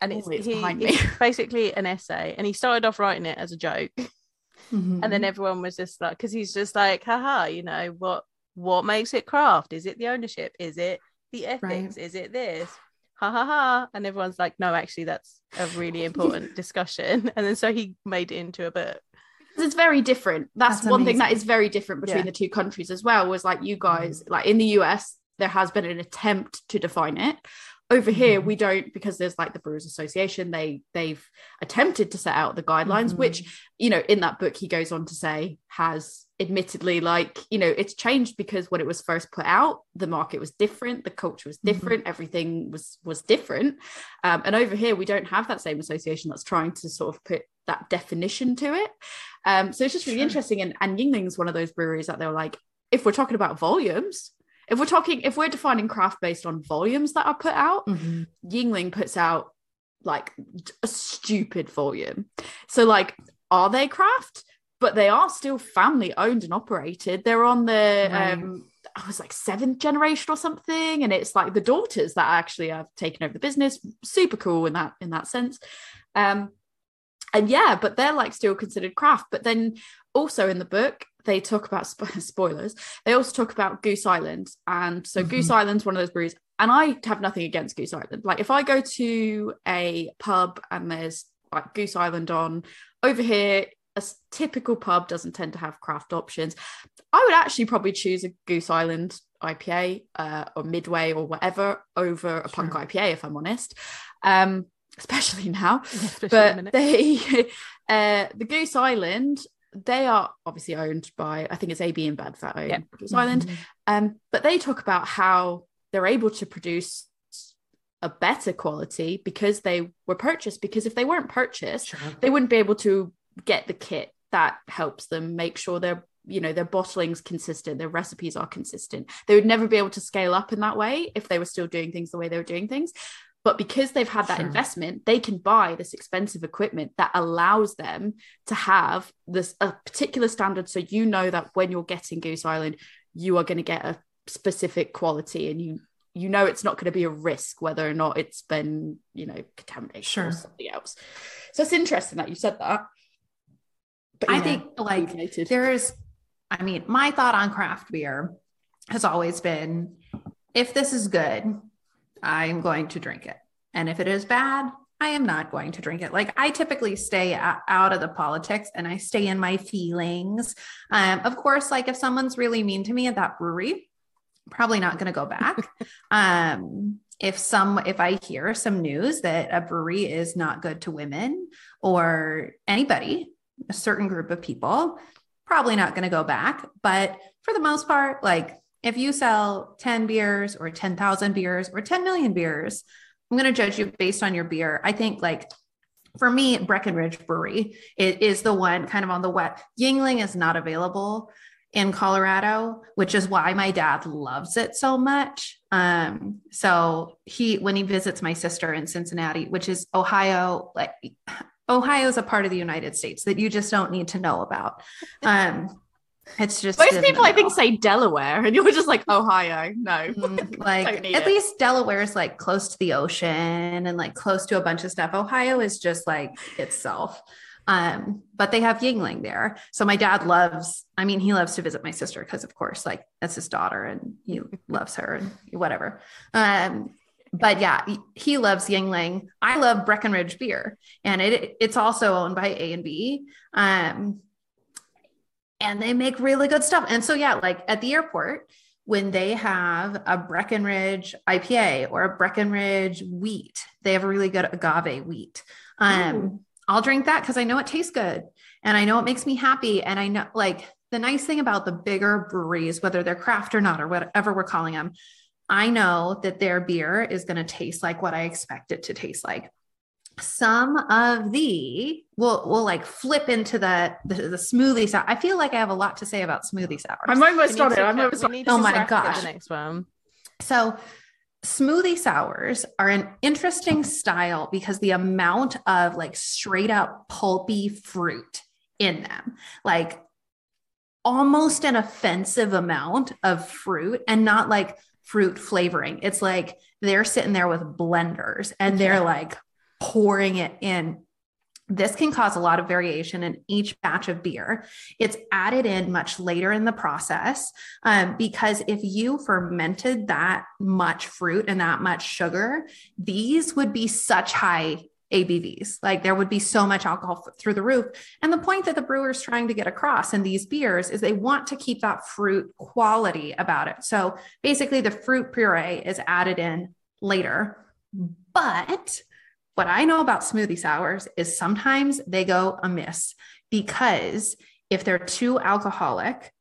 and it's, oh, it's he, it's basically an essay, and he started off writing it as a joke, mm-hmm. and then everyone was just like, because he's just like, haha, you know what? What makes it craft? Is it the ownership? Is it the ethics? Right. Is it this? Ha ha ha! And everyone's like, no, actually, that's a really important discussion. And then so he made it into a book it's very different. That's, That's one amazing. thing that is very different between yeah. the two countries as well. Was like you guys, mm. like in the US, there has been an attempt to define it. Over here, mm-hmm. we don't because there's like the Brewers Association. They they've attempted to set out the guidelines, mm-hmm. which you know in that book he goes on to say has admittedly like you know it's changed because when it was first put out the market was different the culture was mm-hmm. different mm-hmm. everything was was different um, and over here we don't have that same association that's trying to sort of put that definition to it um, so it's just really sure. interesting. And, and Yuengling's one of those breweries that they're like, if we're talking about volumes, if we're talking, if we're defining craft based on volumes that are put out, mm-hmm. Yuengling puts out like a stupid volume. So, like, are they craft? But they are still family owned and operated. They're on the, right. um, I was like seventh generation or something, and it's like the daughters that actually have taken over the business. Super cool in that in that sense. Um, and yeah but they're like still considered craft but then also in the book they talk about spoilers. They also talk about Goose Island, and so mm-hmm. Goose Island's one of those breweries. And I have nothing against Goose Island. Like if I go to a pub and there's like Goose Island on over here, a typical pub doesn't tend to have craft options. I would actually probably choose a Goose Island IPA uh, or Midway or whatever over a sure. Punk IPA, if I'm honest. Um, especially now. especially but they, uh, the Goose Island, they are obviously owned by, I think it's AB and InBev that own yep. Goose Island. Mm-hmm. Um, but they talk about how they're able to produce a better quality because they were purchased. Because if they weren't purchased, sure. they wouldn't be able to get the kit that helps them make sure their you know their bottling's consistent their recipes are consistent. They would never be able to scale up in that way if they were still doing things the way they were doing things. But because they've had that sure. investment they can buy this expensive equipment that allows them to have this a particular standard. So you know that when you're getting goose island you are going to get a specific quality and you you know it's not going to be a risk whether or not it's been you know contamination sure. or something else. So it's interesting that you said that but i think like there's i mean my thought on craft beer has always been if this is good i'm going to drink it and if it is bad I am not going to drink it. Like I typically stay out of the politics and I stay in my feelings. Um, of course, like if someone's really mean to me at that brewery, probably not going to go back. um, if some if I hear some news that a brewery is not good to women or anybody, a certain group of people, probably not going to go back. But for the most part, like if you sell 10 beers or 10,000 beers or 10 million beers, I'm going to judge you based on your beer. I think like for me, Breckenridge Brewery it is the one kind of on the wet. Yuengling is not available in Colorado, which is why my dad loves it so much. Um, so he, when he visits my sister in Cincinnati, which is Ohio, like Ohio is a part of the United States that you just don't need to know about. Um, it's just most people I think say Delaware, and you're just like Ohio. No, mm, like at it. least Delaware is like close to the ocean and like close to a bunch of stuff. Ohio is just like itself. Um, but they have Yuengling there. So my dad loves, I mean, he loves to visit my sister because, of course, like that's his daughter and he loves her and whatever. Um, but yeah, he loves Yuengling. I love Breckenridge beer, and it it's also owned by A and B. Um, and they make really good stuff. And so yeah, like at the airport, when they have a Breckenridge IPA or a Breckenridge wheat, they have a really good agave wheat. Um, Ooh. I'll drink that because I know it tastes good and I know it makes me happy. And I know, like, the nice thing about the bigger breweries, whether they're craft or not, or whatever we're calling them, I know that their beer is going to taste like what I expect it to taste like. Some of the will will like flip into the, the, the smoothie sour. I feel like I have a lot to say about smoothie sours. I'm almost on it. I'm almost. on. Oh my gosh! The next one. So smoothie sours are an interesting style because the amount of like straight up pulpy fruit in them, like almost an offensive amount of fruit and not like fruit flavoring. It's like they're sitting there with blenders and they're like pouring it in this can cause a lot of variation in each batch of beer. It's added in much later in the process um, because if you fermented that much fruit and that much sugar, these would be such high ABVs. Like there would be so much alcohol f- through the roof. And the point that the brewer is trying to get across in these beers is they want to keep that fruit quality about it. So basically, the fruit puree is added in later. But what I know about smoothie sours is sometimes they go amiss because if they're too alcoholic,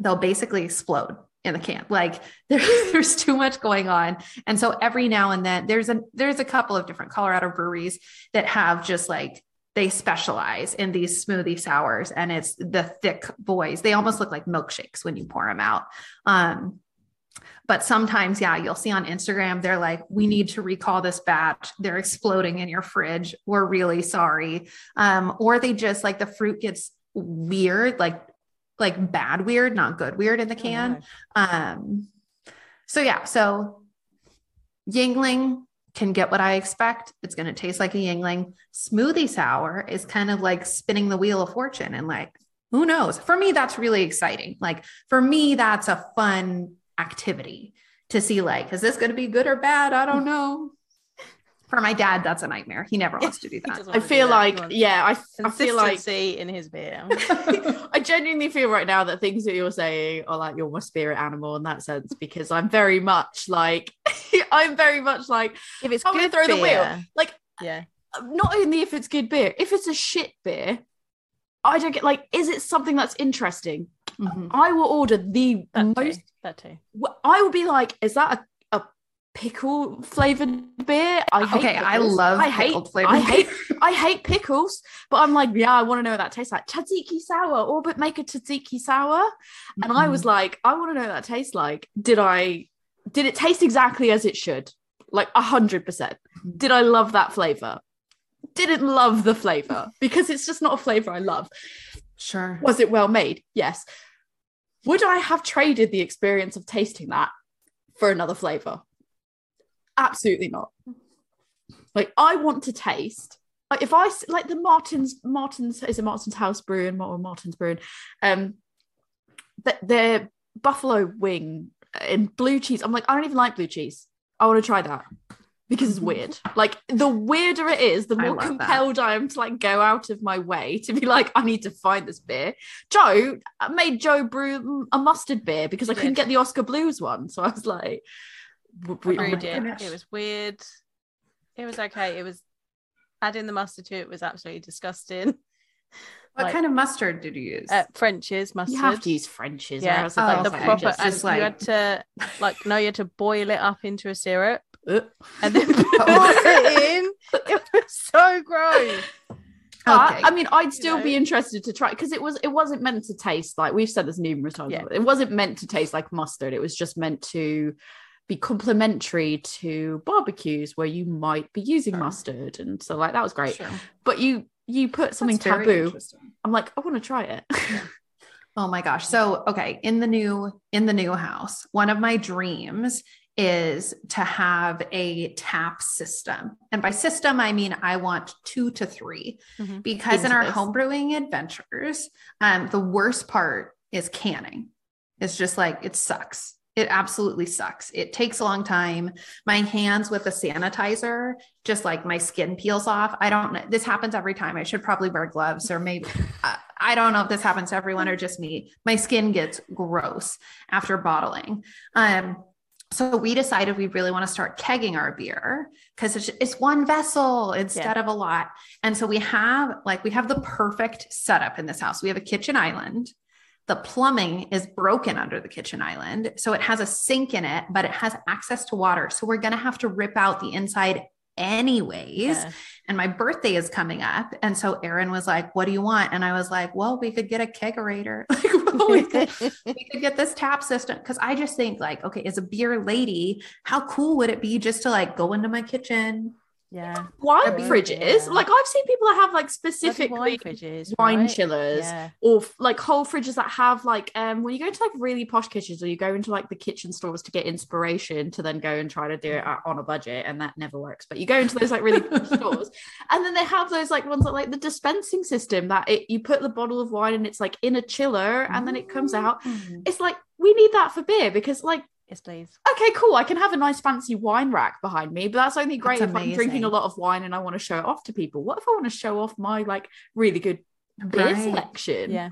they'll basically explode in the camp. Like there's there's too much going on. And so every now and then there's a there's a couple of different Colorado breweries that have just like they specialize in these smoothie sours and it's the thick boys. They almost look like milkshakes when you pour them out. Um, but sometimes, yeah, you'll see on Instagram, they're like, we need to recall this batch. They're exploding in your fridge. We're really sorry. Um, or they just like the fruit gets weird, like like bad weird, not good weird in the oh, can. Oh um, so yeah, so Yuengling can get what I expect. It's going to taste like a Yuengling. Smoothie sour is kind of like spinning the wheel of fortune and like who knows? For me, that's really exciting. Like for me, that's a fun activity to see like, is this going to be good or bad? I don't know. For my dad, that's a nightmare. He never wants to do that. I feel like, yeah, I, I feel like in his beer. I genuinely feel right now that things that you're saying are like you're my spirit animal in that sense because I'm very much like I'm very much like if it's I'm gonna throw beer, the wheel. Like yeah, not only if it's good beer, if it's a shit beer, I don't get like, is it something that's interesting? Mm-hmm. I will order the that most. Too. That too. I will be like, is that a pickle flavored beer. I hate okay, pickles. I love I hate I hate I hate pickles, but I'm like, yeah, I want to know what that tastes like. Tzatziki sour, or but make a tzatziki sour, mm-hmm. and I was like, I want to know what that tastes like. Did I? Did it taste exactly as it should? Like a hundred percent. Did I love that flavor? Didn't love the flavor because it's just not a flavor I love. Sure. Was it well made? Yes. Would I have traded the experience of tasting that for another flavor? Absolutely not. Like I want to taste. Like if I like the Martin's Martin's is a Martin's House Brewing or Martin's Brewing, um, that their buffalo wing in blue cheese. I'm like I don't even like blue cheese. I want to try that because it's weird. Like the weirder it is, the more I compelled that. I am to like go out of my way to be like, I need to find this beer. Jo I made Joe brew a mustard beer because I couldn't get the Oskar Blues one. So I was like, we, it. it was weird. It was okay. It was adding the mustard to it was absolutely disgusting. What like, kind of mustard did you use? Uh, French's mustard. You have to use French's. Yeah, oh, like the proper. And like... you had to like no, you had to boil it up into a syrup and then put it in. It was so gross. Okay. I mean, I'd still you know? be interested to try because it was it wasn't meant to taste like we've said this numerous times. Yeah. It wasn't meant to taste like mustard. It was just meant to be complementary to barbecues where you might be using sure. mustard and so like that was great sure. but you you put something That's taboo i'm like i want to try it oh my gosh so okay in the new in the new house one of my dreams is to have a tap system. And by system, I mean I want two to 3 mm-hmm. because Into in our this. homebrewing adventures, um, the worst part is canning. It's just like it sucks. It absolutely sucks. It takes a long time. My hands with the sanitizer, just like my skin peels off. I don't know. This happens every time. I should probably wear gloves or maybe uh, I don't know if this happens to everyone or just me. My skin gets gross after bottling. Um, so we decided we really want to start kegging our beer because it's, it's, one vessel instead yeah. of a lot. And so we have like we have the perfect setup in this house. We have a kitchen island the plumbing is broken under the kitchen island. So it has a sink in it, but it has access to water. So we're going to have to rip out the inside anyways. Yeah. And my birthday is coming up. And so Aaron was like, What do you want? And I was like, Well, we could get a kegerator. like, well, we, could, we could get this tap system. Cause I just think, like, okay, as a beer lady, how cool would it be just to like go into my kitchen, yeah. Wine fridges. Yeah. Like I've seen people that have like specific wine fridges, wine right? chillers, yeah. or like whole fridges that have like um when you go to like really posh kitchens or you go into like the kitchen stores to get inspiration to then go and try to do it on a budget and that never works. But you go into those like really stores and then they have those like ones that like the dispensing system that it you put the bottle of wine and it's like in a chiller and then it comes out. Mm. It's like we need that for beer because like Yes, please. Okay, cool. I can have a nice fancy wine rack behind me, but that's only great that's if I'm drinking a lot of wine and I want to show it off to people. What if I want to show off my like really good beer right. selection? Yeah.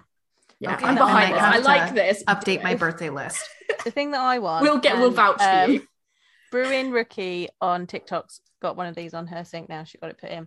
Yeah, okay, I'm behind this. I like this. Update my birthday list. the thing that I want. We'll get. And, we'll vouch um, for you. Brewing Rookie on TikTok's got one of these on her sink now. She got it put in.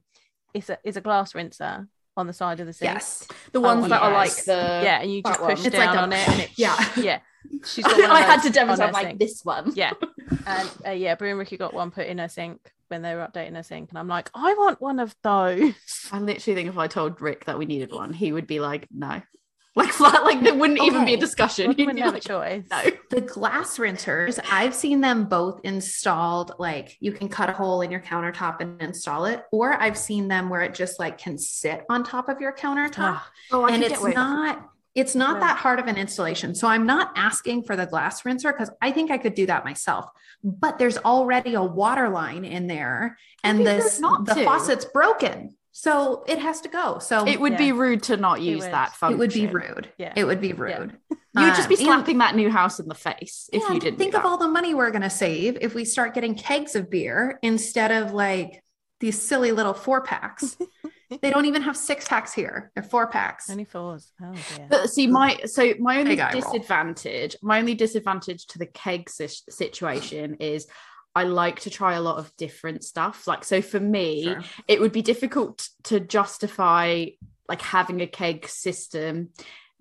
It's a it's a glass rinser on the side of the sink. Yes, the ones oh, that yes. are like the yeah, and you just push down like a, on it, and it yeah, yeah. She's got I had to demonstrate like this one. Yeah. And uh, yeah, Brewing Rookie got one put in her sink when they were updating her sink. And I'm like, I want one of those. I literally think if I told Rick that we needed one, he would be like, no. Like flat, like there wouldn't even be a discussion. He wouldn't have like, a choice. No. The glass rinsers, I've seen them both installed. Like you can cut a hole in your countertop and install it, or I've seen them where it just like can sit on top of your countertop. Oh, and it's not it's not that hard of an installation. So I'm not asking for the glass rinser because I think I could do that myself. But there's already a water line in there and this the to. faucet's broken. So it has to go. So it would yeah. be rude to not use that function. It would be rude. Yeah. It would be rude. Yeah. You would just be um, slapping and, that new house in the face if you didn't. Think of all the money we're going to save if we start getting kegs of beer instead of like these silly little four packs. they don't even have six packs here. They're four packs. Only fours. Oh dear. But see, my so my only disadvantage, roll. my only disadvantage to the keg situation is I like to try a lot of different stuff. Like, so for me, sure. it would be difficult to justify like having a keg system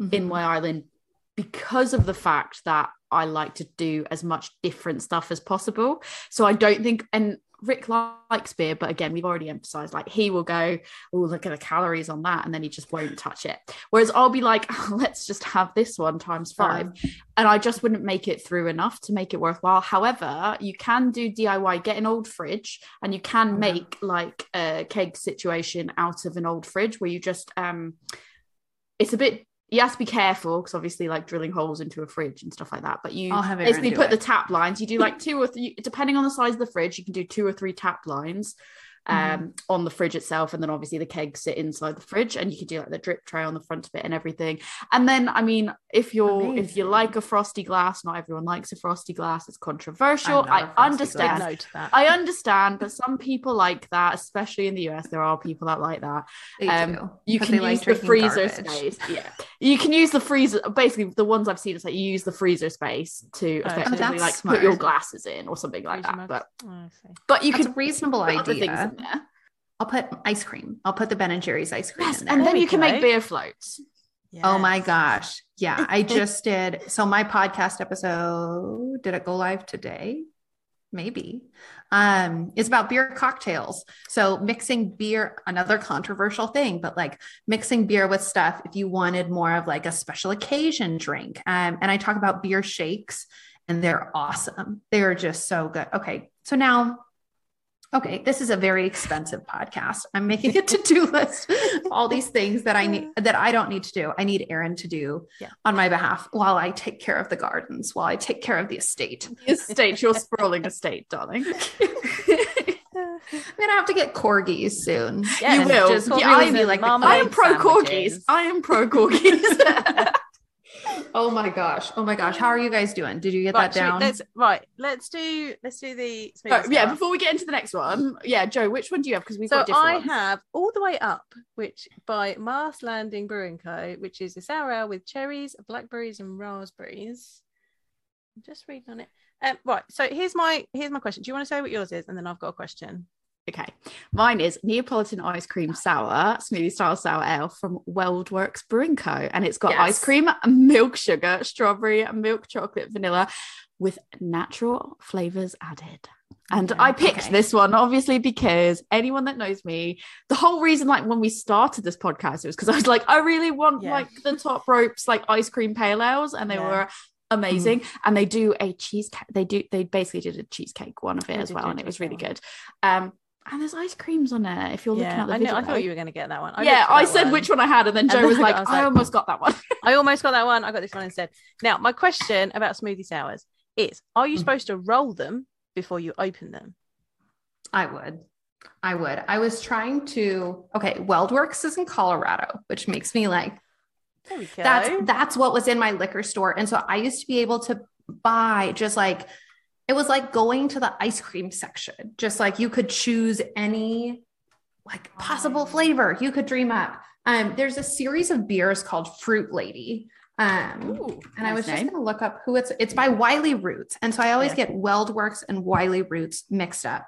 mm-hmm. in my island because of the fact that I like to do as much different stuff as possible. So I don't think, and Rick likes beer, but again, we've already emphasized like he will go, oh, look at the calories on that, and then he just won't touch it. Whereas I'll be like, oh, let's just have this one times five. Um, and I just wouldn't make it through enough to make it worthwhile. However, you can do DIY, get an old fridge, and you can make like a keg situation out of an old fridge where you just um it's a bit you have to be careful because obviously like drilling holes into a fridge and stuff like that. But you basically put it. the tap lines. You do like two or three, depending on the size of the fridge, you can do two or three tap lines mm-hmm. on the fridge itself, and then obviously the kegs sit inside the fridge, and you can do like the drip tray on the front of it and everything. And then, I mean, if you're Amazing. if you like a frosty glass, not everyone likes a frosty glass. It's controversial. I understand. I understand, but some people like that, especially in the US. There are people that like that. They um, do, you can use like the freezer garbage. space. Yeah, you can use the freezer. Basically, the ones I've seen is like you use the freezer space to oh, effectively like smart. put your glasses in or something like that. But oh, but you That's could reasonable idea there. I'll put ice cream. I'll put the Ben and Jerry's ice cream. Yes, and then you can make beer floats. Yes. Oh my gosh. Yeah, I just did. So my podcast episode, did it go live today? Maybe. Um, it's about beer cocktails. So mixing beer, another controversial thing, but like mixing beer with stuff if you wanted more of like a special occasion drink. Um, and I talk about beer shakes and they're awesome. They're just so good. Okay. So now okay, this is a very expensive podcast. I'm making a to-do list, all these things that I need that I don't need to do. I need Aaron to do yeah. on my behalf while I take care of the gardens, while I take care of the estate. The estate, your sprawling estate, darling. I'm gonna have to get corgis soon. Yeah, you will. Just yeah, I, be like I am pro corgis. I am pro corgis. oh my gosh. Oh my gosh. How are you guys doing? Did you get right, that down? We, let's, right. Let's do let's do the oh, yeah, before we get into the next one. Yeah, Jo, which one do you have? Because we've so got different I ones. have all the way up, which by Mars Landing Brewing Co., which is a sour ale with cherries, blackberries, and raspberries. I'm just reading on it. Um, right. So here's my here's my question. Do you want to say what yours is? And then I've got a question. Okay. Mine is Neapolitan ice cream sour, smoothie style sour ale from WeldWerks Brewing Co. And it's got yes. ice cream, milk sugar, strawberry, milk chocolate, vanilla with natural flavors added. And okay. I picked okay. this one obviously because anyone that knows me, the whole reason, like when we started this podcast, it was because I was like, I really want yeah. like the top ropes, like ice cream pale ales, and they yeah. were amazing. Mm. And they do a cheesecake. They do. They basically did a cheesecake one of it as well, and it was really good. Um, and there's ice creams on it if you're yeah, looking at the I video. I thought you were going to get that one. I yeah, I said one. which one I had, and then Jo and was, like, I, was like, I almost got that one. I almost got that one. I got this one instead. Now, my question about smoothie sours is Are you mm. supposed to roll them before you open them? I would. I would. I was trying to. Okay, WeldWerks is in Colorado, which makes me like, that's that's what was in my liquor store, and so I used to be able to buy just like it was like going to the ice cream section, just like you could choose any like possible flavor you could dream up. Um, there's a series of beers called Fruit Lady. Um, Ooh, and I was name. just gonna look up who it's it's by Wiley Roots. And so I always yeah. get WeldWerks and Wiley Roots mixed up.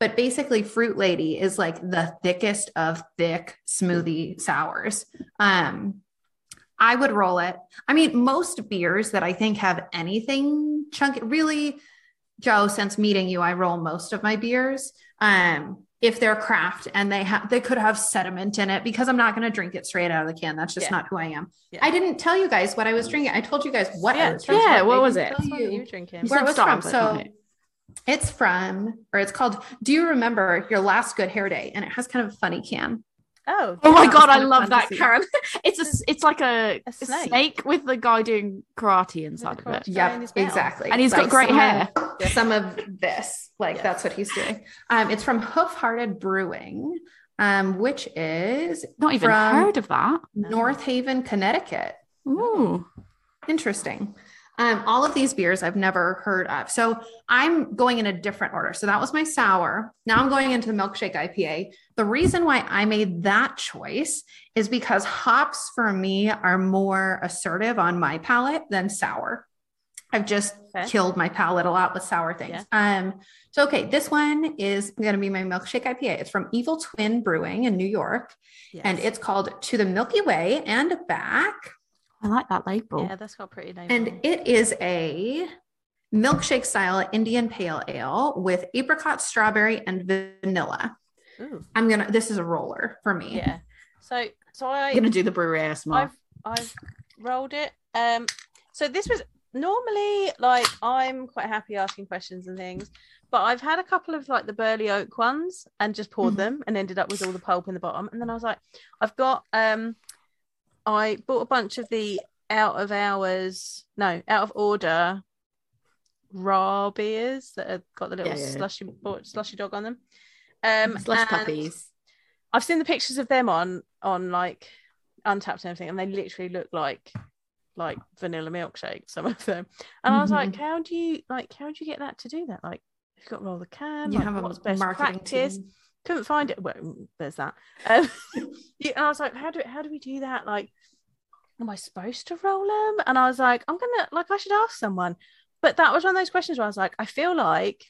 But basically, Fruit Lady is like the thickest of thick smoothie sours. Um, I would roll it. I mean, most beers that I think have anything chunky, really Jo, since meeting you, I roll most of my beers. Um, if they're craft and they have they could have sediment in it because I'm not going to drink it straight out of the can. That's just yeah. not who I am. Yeah. I didn't tell you guys what I was drinking. I told you guys what yeah, I was drinking. Yeah, what was it? You. you drinking. Where it was from. So it's from, or it's called. Do you remember your last good hair day? And it has kind of a funny can. Oh, oh my god, I love that, Karen. it's a, it's like a, a, snake. a snake. with the guy doing karate inside of it. Yep, exactly. And he's like got great some hair. Of, some of this, like yes. that's what he's doing. Um, it's from Hoof Hearted Brewing. um, which is not even heard of that. North Haven, Connecticut. Ooh, interesting. Um, all of these beers I've never heard of. So I'm going in a different order. So that was my sour. Now I'm going into the milkshake IPA. The reason why I made that choice is because hops for me are more assertive on my palate than sour. I've just okay. killed my palate a lot with sour things. Yeah. Um, so okay, this one is going to be my milkshake IPA. It's from Evil Twin Brewing in New York, yes. and it's called To the Milky Way and Back. I like that label. Yeah, that's got pretty nice. And it is a milkshake style Indian pale ale with apricot, strawberry, and vanilla. Ooh. I'm gonna. This is a roller for me. Yeah. So, so I, am gonna do the brewery ASMR. I've, I've rolled it. Um. So this was normally like I'm quite happy asking questions and things, but I've had a couple of like the burley oak ones and just poured mm-hmm. them and ended up with all the pulp in the bottom. And then I was like, I've got um I bought a bunch of the out of hours, no, out of order raw beers that have got the little yeah, slushy slushy dog on them. Um, slush puppies. I've seen the pictures of them on on like Untappd and everything, and they literally look like like vanilla milkshake. Some of them, and mm-hmm. I was like, mm-hmm. how do you like? How do you get that to do that? Like, you've got to roll the can. You like, have what's best practice? Team couldn't find it. Well, there's that. Um, and I was like, how do how do we do that? Like, am I supposed to roll them? And I was like, I'm gonna like I should ask someone. But that was one of those questions where I was like, I feel like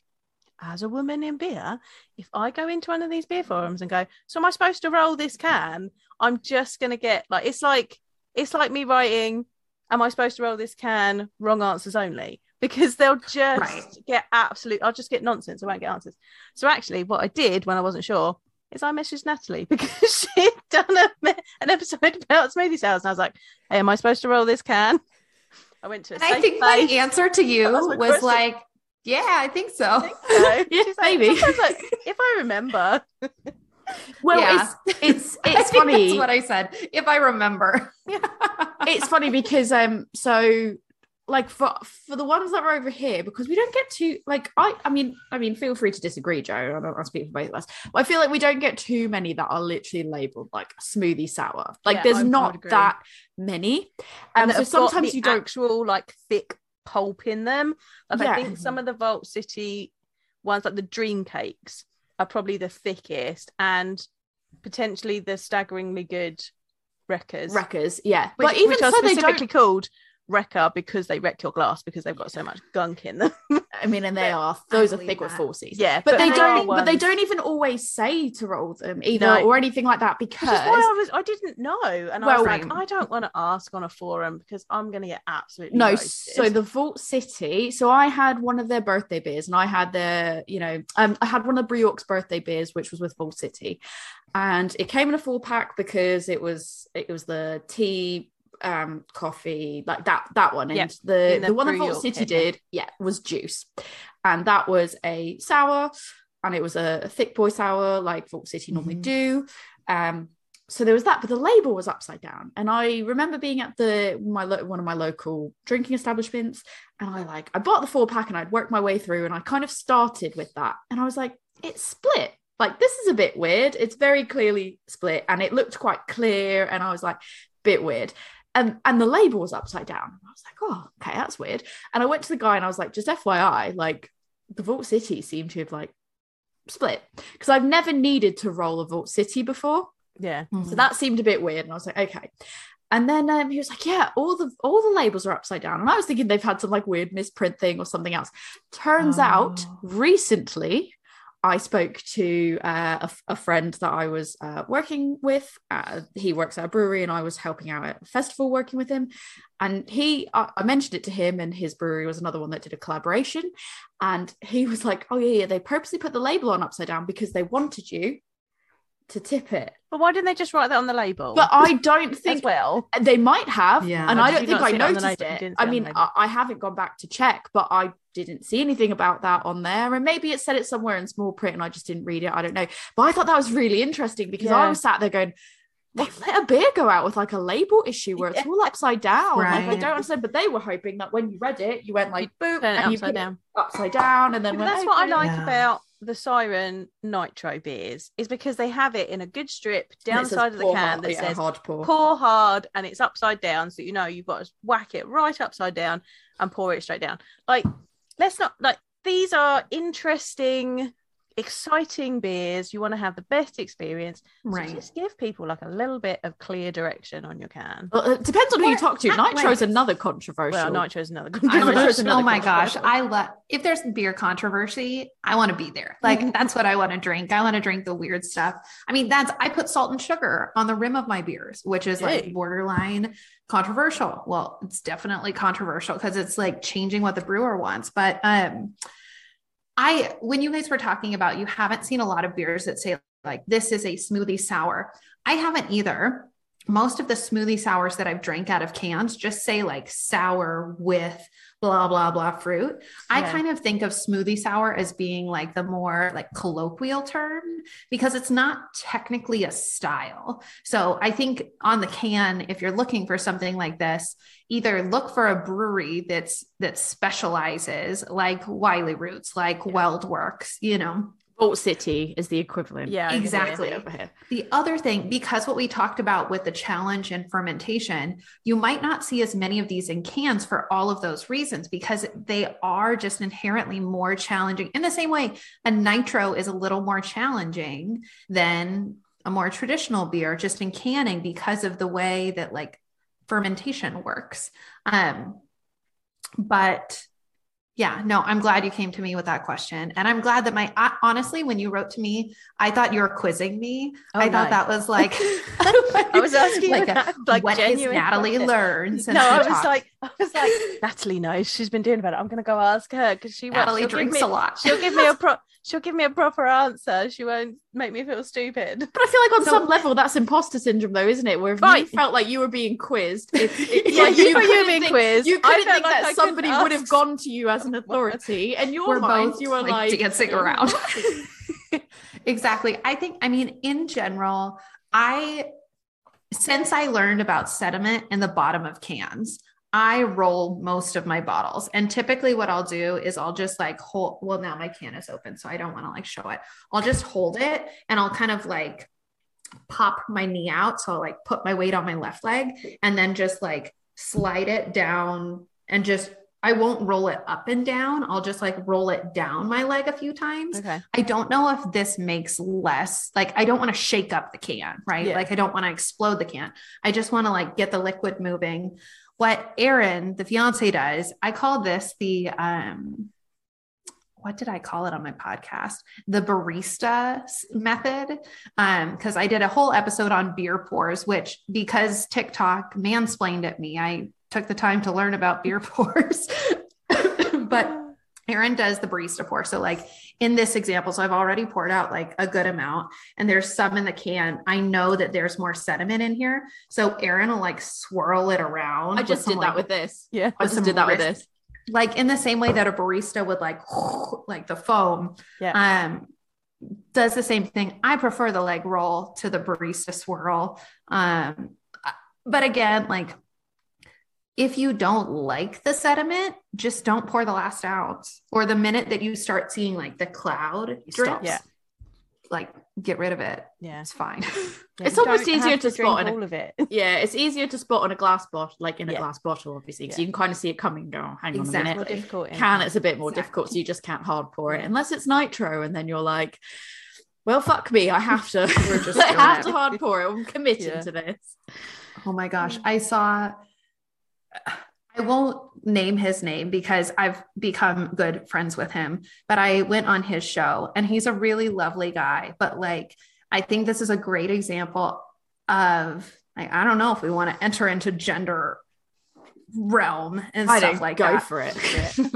as a woman in beer, if I go into one of these beer forums and go, so am I supposed to roll this can? I'm just gonna get like it's like it's like me writing, am I supposed to roll this can? Wrong answers only because they'll just right. get absolute. I'll just get nonsense. I won't get answers. So actually, what I did when I wasn't sure is I messaged Natalie because she'd done a, an episode about smoothie sours, and I was like, "Hey, am I supposed to roll this can?" I went to. I think place. my answer to you was, was like, "Yeah, I think so." I think so. yeah, maybe. Like, if I remember. Well, yeah. it's it's it's funny. That's what I said. If I remember, it's funny because um, so like for for the ones that are over here because we don't get too like I I mean I mean feel free to disagree Jo. I don't want to speak for both of us. But I feel like we don't get too many that are literally labeled like smoothie sour. Like yeah, there's I not that many. And um, so sometimes you don't actual like thick pulp in them. Like yeah. I think some of the Vault City ones like the dream cakes are probably the thickest and potentially the staggeringly good wreckers. Wreckers yeah. Which, but even which so are specifically called wrecker because they wreck your glass because they've got so much gunk in them. I mean, and they are those are thick that. with forces. Yeah, but, but they don't. But they don't even always say to roll them either no. or anything like that because why I was I didn't know, and well, I was like, I don't want to ask on a forum because I'm going to get absolutely no. Roasted. So the Vault City. So I had one of their birthday beers, and I had their, you know, um, I had one of the Brew York's birthday beers, which was with Vault City, and it came in a full pack because it was it was the tea um coffee like that that one. And yeah. the the, the one that Vault City did yeah was juice. And that was a sour and it was a, a thick boy sour like Vault City normally mm-hmm. do. Um so there was that but the label was upside down. And i remember being at the my one of my local drinking establishments and i like i bought the four pack and i'd worked my way through and i kind of started with that. And i was like it's split. Like this is a bit weird. It's very clearly split and it looked quite clear and i was like bit weird and and the label was upside down. I was like, oh, okay, that's weird. And I went to the guy and I was like, just FYI, like the Vault City seemed to have like split because I've never needed to roll a Vault City before. Yeah. Mm-hmm. So that seemed a bit weird. And I was like, okay. And then um, he was like, "Yeah, all the all the labels are upside down." And I was thinking they've had some like weird misprint thing or something else. Turns oh. out, recently I spoke to uh, a, a, friend that I was uh, working with. Uh, he works at a brewery, and I was helping out at a festival working with him. And he, I, I, mentioned it to him, and his brewery was another one that did a collaboration. And he was like, "Oh yeah, yeah, they purposely put the label on upside down because they wanted you to tip it. But why didn't they just write that on the label? But I don't think well they might have, yeah. and I don't think I noticed it. it. I mean, I, I haven't gone back to check, but I didn't see anything about that on there, and maybe it said it somewhere in small print, and I just didn't read it. I don't know, but I thought that was really interesting because yeah. I was sat there going. They let a beer go out with like a label issue where it's yeah. all upside down. Right. Like I don't understand, but they were hoping that when you read it, you went like boop and you upside down, upside down, and then that's what I like about the Siren Nitro beers is because they have it in a good strip down the side of the can hard, that yeah, says hard pour. pour hard and it's upside down. So you know you've got to whack it right upside down and pour it straight down. Like, let's not like these are interesting exciting beers. You want to have the best experience. Right. So just give people like a little bit of clear direction on your can. Well, it depends on who you talk to. Nitro's another controversial. Well, Nitro's another controversial. Nitro's another oh my gosh. I love if there's beer controversy, I want to be there. Like mm-hmm. that's what I want to drink. I want to drink the weird stuff. I mean, that's I put salt and sugar on the rim of my beers, which is like borderline controversial. Well, it's definitely controversial because it's like changing what the brewer wants. But um I, when you guys were talking about, you haven't seen a lot of beers that say like this is a smoothie sour. I haven't either. Most of the smoothie sours that I've drank out of cans just say like sour with blah blah blah fruit. Yeah. I kind of think of smoothie sour as being like the more like colloquial term because it's not technically a style. So I think on the can if you're looking for something like this, either look for a brewery that's that specializes like Wiley Roots, like yeah. WeldWerks, you know, Vault City is the equivalent. Yeah, exactly. The other thing, because what we talked about with the challenge and fermentation, you might not see as many of these in cans for all of those reasons because they are just inherently more challenging. In the same way, a nitro is a little more challenging than a more traditional beer just in canning because of the way that like fermentation works. Um, but yeah, no, I'm glad you came to me with that question. And I'm glad that my, I, honestly, when you wrote to me, I thought you were quizzing me. Oh, I nice. thought that was like, I was asking like, a, like what is Natalie question. learns. No, I was talks. like, I was like, Natalie knows she's been doing about it. I'm going to go ask her because she Natalie drinks me, a lot. She'll give me a pro, she'll give me a proper answer. She won't make me feel stupid. But I feel like on so, some level that's imposter syndrome, though, isn't it? Where if right. you felt like you were being quizzed, it's, it's yeah, like you, you, were being think, quizzed. You couldn't think like that somebody would have gone to you as an authority, and your minds, you were like, like dancing around. exactly. I think. I mean, in general, I since I learned about sediment in the bottom of cans, I roll most of my bottles. And typically what I'll do is I'll just like hold, well, now my can is open, so I don't want to like show it. I'll just hold it and I'll kind of like pop my knee out. So I'll like put my weight on my left leg and then just like slide it down and just I won't roll it up and down. I'll just like roll it down my leg a few times. Okay. I don't know if this makes less, like, I don't want to shake up the can, right? Yeah. Like, I don't want to explode the can. I just want to like get the liquid moving what Aaron, the fiance, does, I call this the um, what did I call it on my podcast? The barista method. Um, because I did a whole episode on beer pours, which because TikTok mansplained at me, I took the time to learn about beer pours. but Aaron does the barista pour. So, like in this example, so I've already poured out like a good amount, and there's some in the can. I know that there's more sediment in here. So, Aaron will like swirl it around. I just did some, that like, with this. Yeah. I just did that wrist, with this. Like in the same way that a barista would like, like the foam. Yeah. Um, does the same thing. I prefer the leg roll to the barista swirl. Um, but again, like if you don't like the sediment, just don't pour the last ounce. Or the minute that you start seeing like the cloud drips, yeah. like get rid of it. Yeah, it's fine. Yeah, it's almost easier to, to spot all of it. Yeah, it's easier to spot on a glass bottle, like in a glass bottle, obviously, because you can kind of see it coming. Go, hang exactly. on a minute. Difficult can it's a bit more exactly. difficult, so you just can't hard pour it unless it's nitro, and then you're like, well, fuck me, I have to. I have to hard pour it. I'm committed to this. Oh my gosh, I saw I won't name his name because I've become good friends with him, but I went on his show and he's a really lovely guy. But like, I think this is a great example of, like, I don't know if we want to enter into gender realm and I stuff like go that. for it.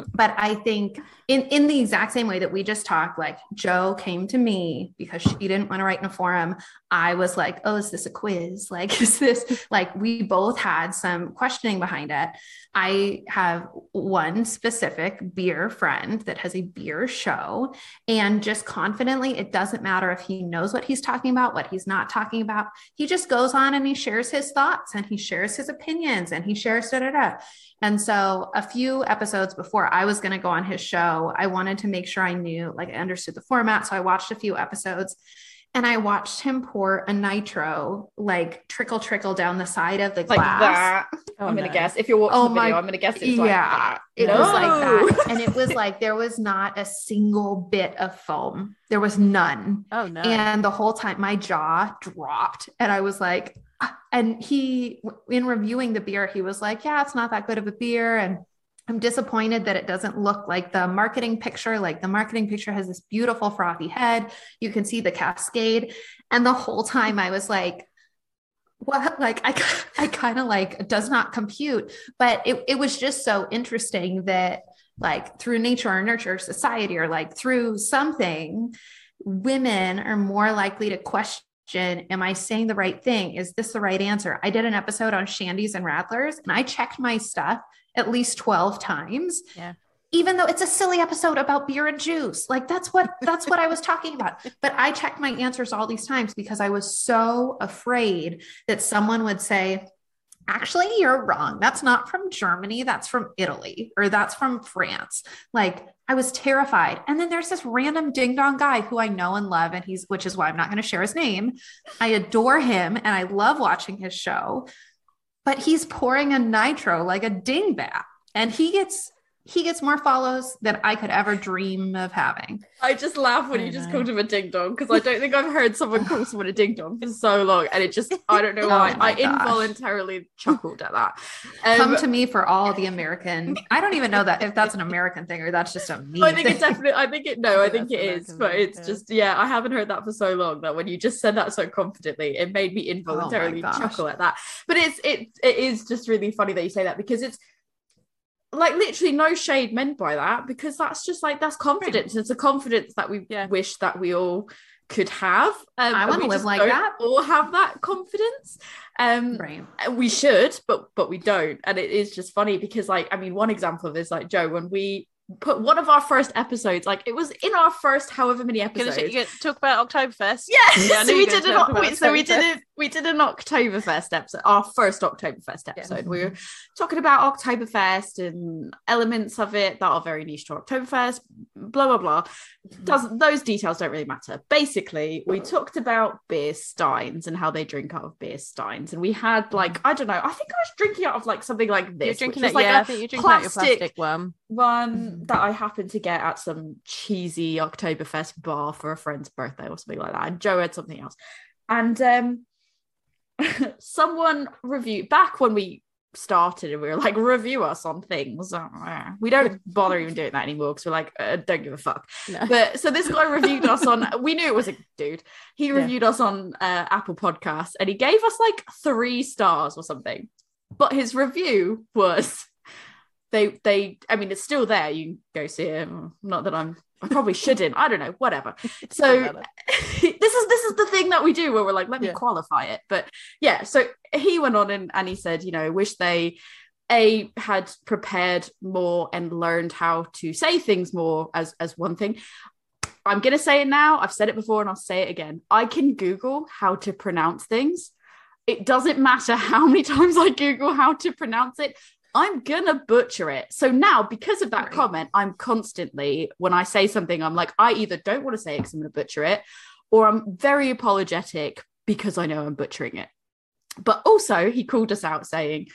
but I think in in the exact same way that we just talked, like Jo came to me because she didn't want to write in a forum. I was like, oh, is this a quiz? Like, is this like we both had some questioning behind it? I have one specific beer friend that has a beer show, and just confidently, it doesn't matter if he knows what he's talking about, what he's not talking about. He just goes on and he shares his thoughts and he shares his opinions and he shares da da da. And so, a few episodes before I was going to go on his show, I wanted to make sure I knew, like, I understood the format. So, I watched a few episodes and I watched him pour a nitro like trickle trickle down the side of the glass. Like that. Oh, I'm no. gonna guess if you're watching oh the video, my, I'm gonna guess it's like yeah, that. It no. was like that, and it was like there was not a single bit of foam. There was none. Oh no! And the whole time, my jaw dropped, and I was like, and he, in reviewing the beer, he was like, "Yeah, it's not that good of a beer," and I'm disappointed that it doesn't look like the marketing picture. Like the marketing picture has this beautiful frothy head. You can see the cascade. And the whole time I was like, what? Like I, I kind of like does not compute. But it, it was just so interesting that like through nature or nurture or society or like through something, women are more likely to question Am I saying the right thing? Is this the right answer? I did an episode on shandies and rattlers and I checked my stuff at least 12 times. Yeah. Even though it's a silly episode about beer and juice. Like that's what that's what I was talking about. But I checked my answers all these times because I was so afraid that someone would say, actually you're wrong that's not from germany that's from italy or that's from france like i was terrified. And then there's this random ding dong guy who i know and love and he's which is why i'm not going to share his name. I adore him and i love watching his show but he's pouring a nitro like a dingbat and he gets he gets more follows than I could ever dream of having. I just laugh when I you know. just called him a ding dong because I don't think I've heard someone call someone a ding dong for so long. And it just, I don't know oh why. I gosh. involuntarily chuckled at that. Um, Come to me for all the American. I don't even know that if that's an American thing or that's just a me. I think it's definitely, I think it, no, I think it American is, but it's just, yeah, I haven't heard that for so long that when you just said that so confidently, it made me oh involuntarily oh chuckle at that. But it's, it, it is just really funny that you say that because it's, like literally no shade meant by that because that's just like that's confidence. Right. It's a confidence that we yeah. wish that we all could have. Um, I want to live like that, or have that confidence. Um, right. We should, but but we don't, and it is just funny because, like, I mean, one example of this, like Jo, when we put one of our first episodes, like it was in our first however many episodes. You get talk about Oktoberfest. Yes, yeah, so we did an so we did it. We did an Oktoberfest episode, our first Oktoberfest episode. Yeah. We were talking about Oktoberfest and elements of it that are very niche to Oktoberfest. Blah blah blah. Mm-hmm. Doesn't those details don't really matter. Basically, we talked about beer steins and how they drink out of beer steins, and we had like mm. I don't know. I think I was drinking out of like something like this. You're drinking it, like yeah. I think you're drinking plastic, out your plastic one. One that I happened to get at some cheesy Oktoberfest bar for a friend's birthday or something like that. And Jo had something else. And um, someone reviewed back when we started and we were like, review us on things. We don't bother even doing that anymore because we're like, uh, don't give a fuck. No. But so this guy reviewed us on, we knew it was a dude. He reviewed yeah. us on uh, Apple Podcasts and he gave us like three stars or something. But his review was they they I mean it's still there. You can go see it. Not that I'm I probably shouldn't. I don't know, whatever. So this is this is the thing that we do where we're like, let me yeah. qualify it. But yeah, so he went on and, and he said, you know, wish they a had prepared more and learned how to say things more as as one thing. I'm gonna say it now. I've said it before and I'll say it again. I can Google how to pronounce things. It doesn't matter how many times I Google how to pronounce it. I'm gonna butcher it. So now, because of that right. comment, I'm constantly, when I say something, I'm like, I either don't want to say it because I'm gonna butcher it, or I'm very apologetic because I know I'm butchering it. But also, he called us out saying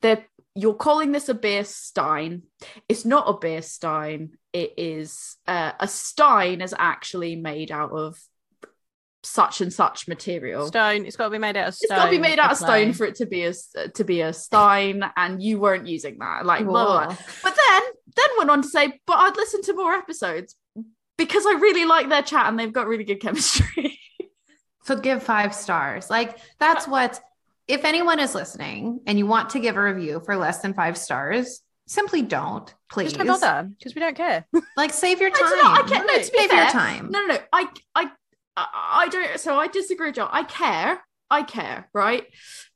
that you're calling this a beer stein. It's not a beer stein. It is uh, a stein is actually made out of such and such material. Stone. It's got to be made out of stone. It's got to be made out of stone for it to be a to be a stein, and you weren't using that. Like blah, blah, blah. But then then went on to say, but I'd listen to more episodes because I really like their chat and they've got really good chemistry. so give five stars. Like that's what. If anyone is listening and you want to give a review for less than five stars, simply don't please just don't bother because we don't care like save your time I, I can't no, to be save fair, your time no no no I I I, I don't. So I disagree, John. I care. I care, right?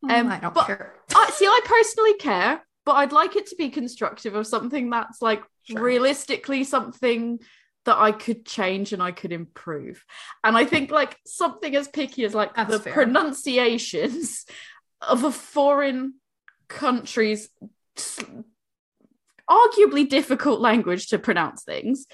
Mm, um, I don't but care. I, see, I personally care, but I'd like it to be constructive of something that's like sure. realistically something that I could change and I could improve. And I think like something as picky as like That's the fair. pronunciations of a foreign country's arguably difficult language to pronounce things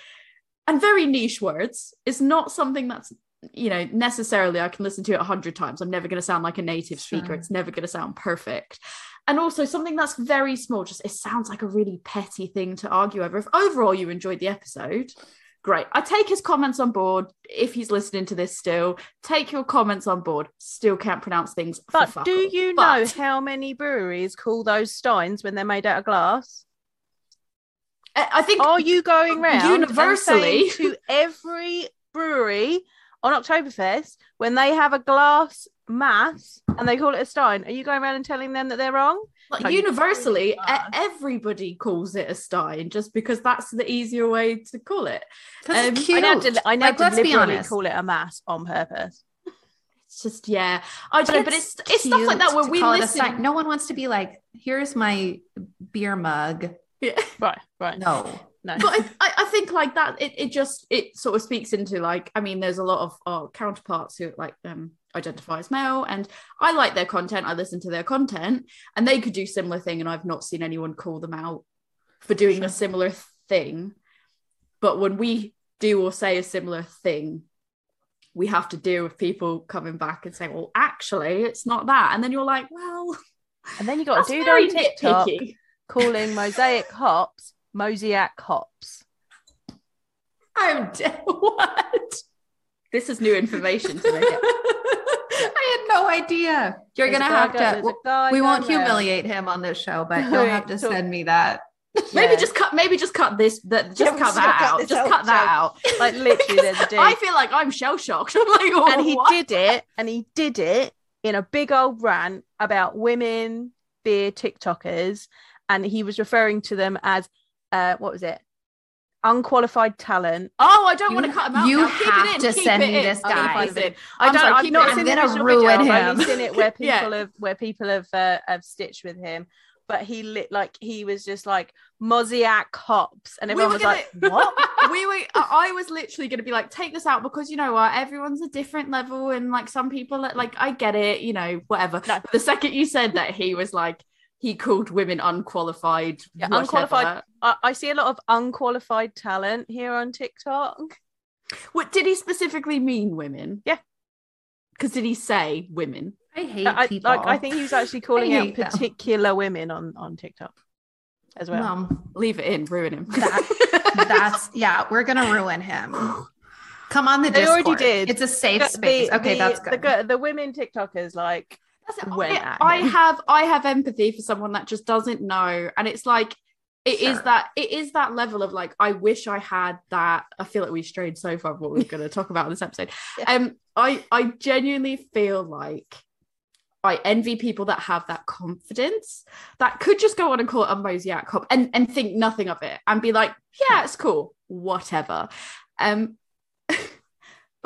and very niche words is not something that's you know necessarily I can listen to it a hundred times. I'm never going to sound like a native speaker. Sure. It's never going to sound perfect. And also something that's very small, just it sounds like a really petty thing to argue over. If overall you enjoyed the episode, great. I take his comments on board if he's listening to this still. Take your comments on board. Still can't pronounce things. But do you but... know how many breweries call those steins when they're made out of glass? I think. Are you going around universally to every brewery on Oktoberfest when they have a glass mass and they call it a stein? Are you going around and telling them that they're wrong? Like universally, everybody calls it a stein just because that's the easier way to call it. Um, I know, I know like, deliberately call it a mass on purpose. It's just yeah, I don't know, but it's it's stuff like that where we listen. No one wants to be like, "Here's my beer mug." Yeah, right, right. No, no. But I, I think like that, it, it just it sort of speaks into like, I mean, there's a lot of our counterparts who like um identify as male and I like their content I listen to their content and they could do similar thing and I've not seen anyone call them out for doing sure. a similar thing but when we do or say a similar thing we have to deal with people coming back and saying well actually it's not that and then you're like well and then you got a dude on TikTok nitpicky. calling mosaic hops mosaic hops I'm dead. What? This is new information to me. I had no idea. You're gonna have to. we won't humiliate him on this show, but you'll have to send me that. Maybe just cut. Maybe just cut this. That just yeah, cut that out. Just cut that out. Like literally, there's a dude. I feel like I'm shell shocked. I'm like, oh, and he what? did it, and he did it in a big old rant about women beer TikTokers, and he was referring to them as, uh, what was it? unqualified talent. Oh, I don't you, want to cut him out. You now. have in, to send this guy. I don't. Sorry, I've not seen gonna ruin him. I've only seen it where people yeah. have where people have uh, have stitched with him. But he lit like he was just like Mosaic hops, and everyone we was gonna, like, "What?" we were. I was literally going to be like, "Take this out," because you know what? Everyone's a different level, and like some people, like I get it, you know, whatever. No. The second you said that, he was like, he called women unqualified. Yeah, unqualified. I, I, see a lot of unqualified talent here on TikTok. What did he specifically mean, women? Yeah, because did he say women? I hate I, people. Like, I think he was actually calling out particular them. women on on TikTok as well. Mom, leave it in, ruin him. That, that's yeah, we're gonna ruin him. Come on the they Discord. already did. It's a safe the, space. okay, the, that's good. The, the women TikTokers like I, I have I have empathy for someone that just doesn't know, and it's like it sure. is that it is that level of like I wish I had that. I feel like we strayed so far from what we are going to talk about in this episode. Yeah. Um, I I genuinely feel like I envy people that have that confidence that could just go on and call it a mosaic hop and and think nothing of it and be like, yeah, it's cool, whatever. Um,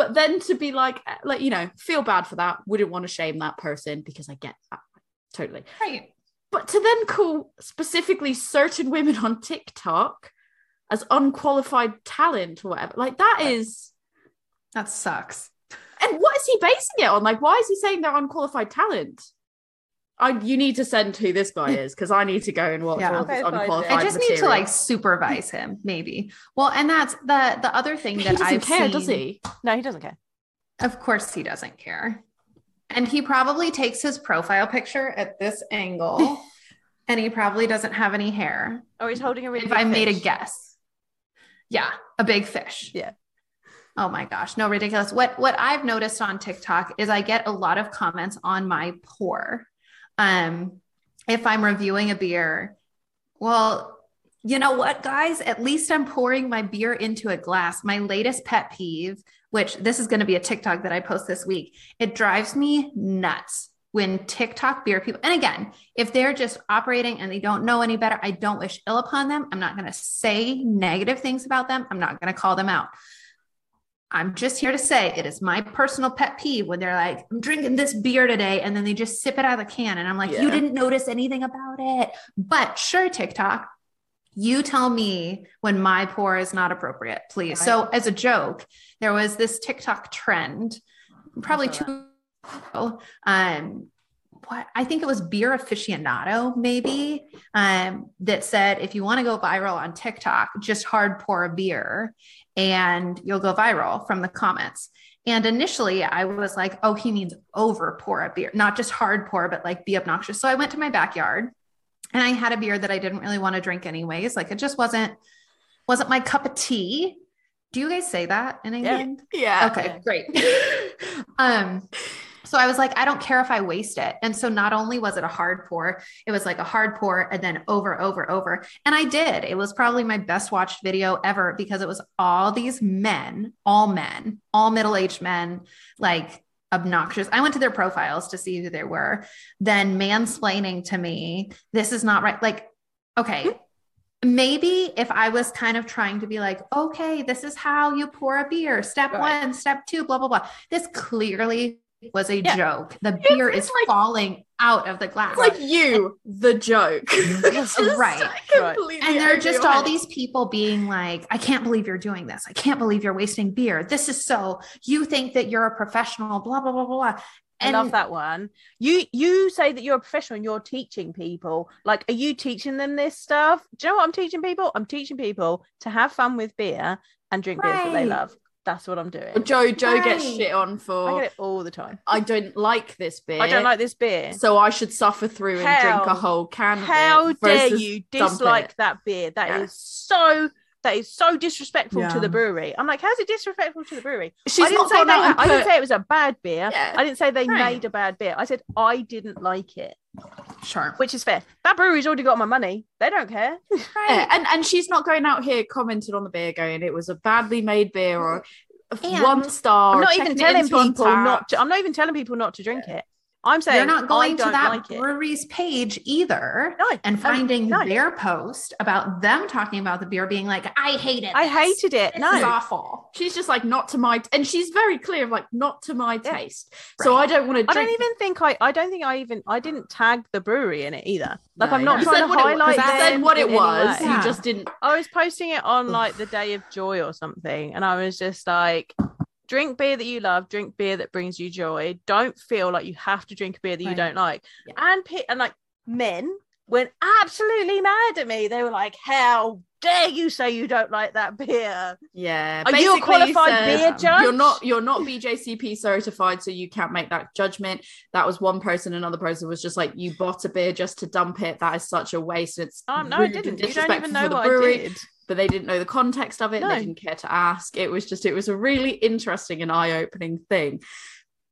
but then to be like eh, like you know feel bad for that wouldn't want to shame that person because i get that totally. Right. But to then call specifically certain women on tiktok as unqualified talent or whatever like that is that sucks. And what is he basing it on? Like why is he saying they're unqualified talent I you need to send who this guy is because I need to go and watch yeah. all this unqualified. I just material. need to like supervise him, maybe. Well, and that's the the other thing that I care, seen. does he? No, he doesn't care. Of course, he doesn't care. And he probably takes his profile picture at this angle, and he probably doesn't have any hair. Oh, he's holding a really. If I fish. made a guess, yeah, a big fish. Yeah. Oh my gosh, no ridiculous. What what I've noticed on TikTok is I get a lot of comments on my pour um, if I'm reviewing a beer, well, you know what, guys? At least I'm pouring my beer into a glass. My latest pet peeve, which this is going to be a TikTok that I post this week, it drives me nuts when TikTok beer people, and again, if they're just operating and they don't know any better, I don't wish ill upon them. I'm not going to say negative things about them. I'm not going to call them out. I'm just here to say it is my personal pet peeve when they're like, I'm drinking this beer today, and then they just sip it out of the can. And I'm like, yeah. you didn't notice anything about it. But sure, TikTok, you tell me when my pour is not appropriate, please. Right. So, as a joke, there was this TikTok trend, probably two um, what I think it was Beer Aficionado, maybe, um, that said if you want to go viral on TikTok, just hard pour a beer and you'll go viral from the comments. And initially I was like, oh, he means over pour a beer, not just hard pour, but like be obnoxious. So I went to my backyard and I had a beer that I didn't really want to drink anyways. Like it just wasn't wasn't my cup of tea. Do you guys say that in England? Yeah. yeah. Okay, great. um so I was like, I don't care if I waste it. And so not only was it a hard pour, it was like a hard pour and then over, over, over. And I did. It was probably my best watched video ever because it was all these men, all men, all middle aged men, like obnoxious. I went to their profiles to see who they were, then mansplaining to me, this is not right. Like, okay, hmm. maybe if I was kind of trying to be like, okay, this is how you pour a beer, step right. one, step two, blah, blah, blah. This clearly was a yeah. joke. The beer is like, falling out of the glass. like you, the joke. right. right. And there are just all these people being like, I can't believe you're doing this. I can't believe you're wasting beer. This is so, you think that you're a professional, blah, blah, blah, blah. And I love that one. You you say that you're a professional and you're teaching people. Like, are you teaching them this stuff? Do you know what I'm teaching people? I'm teaching people to have fun with beer and drink right. beers that they love. That's what I'm doing. Jo Jo right. gets shit on for I get it all the time. I don't like this beer. I don't like this beer. So I should suffer through and drink a whole can How dare you dislike that beer? That yeah. is so that is so disrespectful yeah. to the brewery. I'm like, how's it disrespectful to the brewery? She's I didn't say they, I didn't say it was a bad beer. Yeah. I didn't say they right. made a bad beer. I said I didn't like it. Sure. Which is fair. That brewery's already got my money. They don't care. Right. Yeah. And and she's not going out here commenting on the beer going, it was a badly made beer or mm. and one star. I'm not even telling people not to, I'm not even telling people not to drink it. I'm saying you're not going to that like brewery's page either no, and finding no. their post about them talking about the beer being like, I hate it. I hated it. This no, is awful. She's just like not to my t-. and she's very clear of like not to my yeah. taste. Right. So I don't want to. I don't even think I. I don't think I even. I didn't tag the brewery in it either. Like no, I'm not trying to highlight. It, said what it was. You just didn't. I was posting it on like the day of joy or something, and I was just like drink beer that you love drink beer that brings you joy. Don't feel like you have to drink a beer that right. you don't like. Yeah. and and like men went absolutely mad at me. They were like how dare you say you don't like that beer? Yeah are you a qualified beer judge you're not you're not bjcp certified so you can't make that judgment. That was one person another person was just like you bought a beer just to dump it. That is such a waste. It's um, no i didn't. You don't even know what brewery. i did but they didn't know the context of it. No. They didn't care to ask. It was just, it was a really interesting and eye opening thing.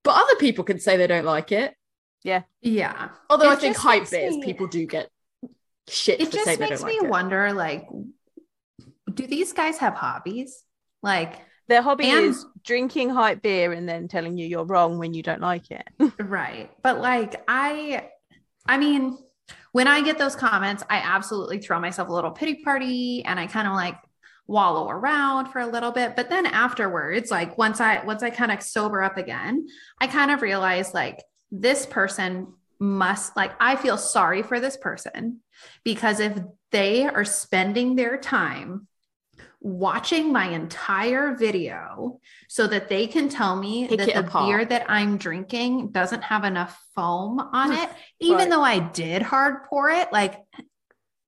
But other people can say they don't like it. Yeah. Yeah. Although it I think hype beers, me... people do get shit. It just makes me like wonder it. like, do these guys have hobbies? Like, their hobby and... is drinking hype beer and then telling you you're wrong when you don't like it. right. But like, I, I mean, when I get those comments, I absolutely throw myself a little pity party and I kind of like wallow around for a little bit. But then afterwards, like once I once I kind of sober up again, I kind of realize like this person must like I feel sorry for this person because if they are spending their time watching my entire video so that they can tell me Take that the apart. beer that I'm drinking doesn't have enough foam on it, even right. though I did hard pour it. Like,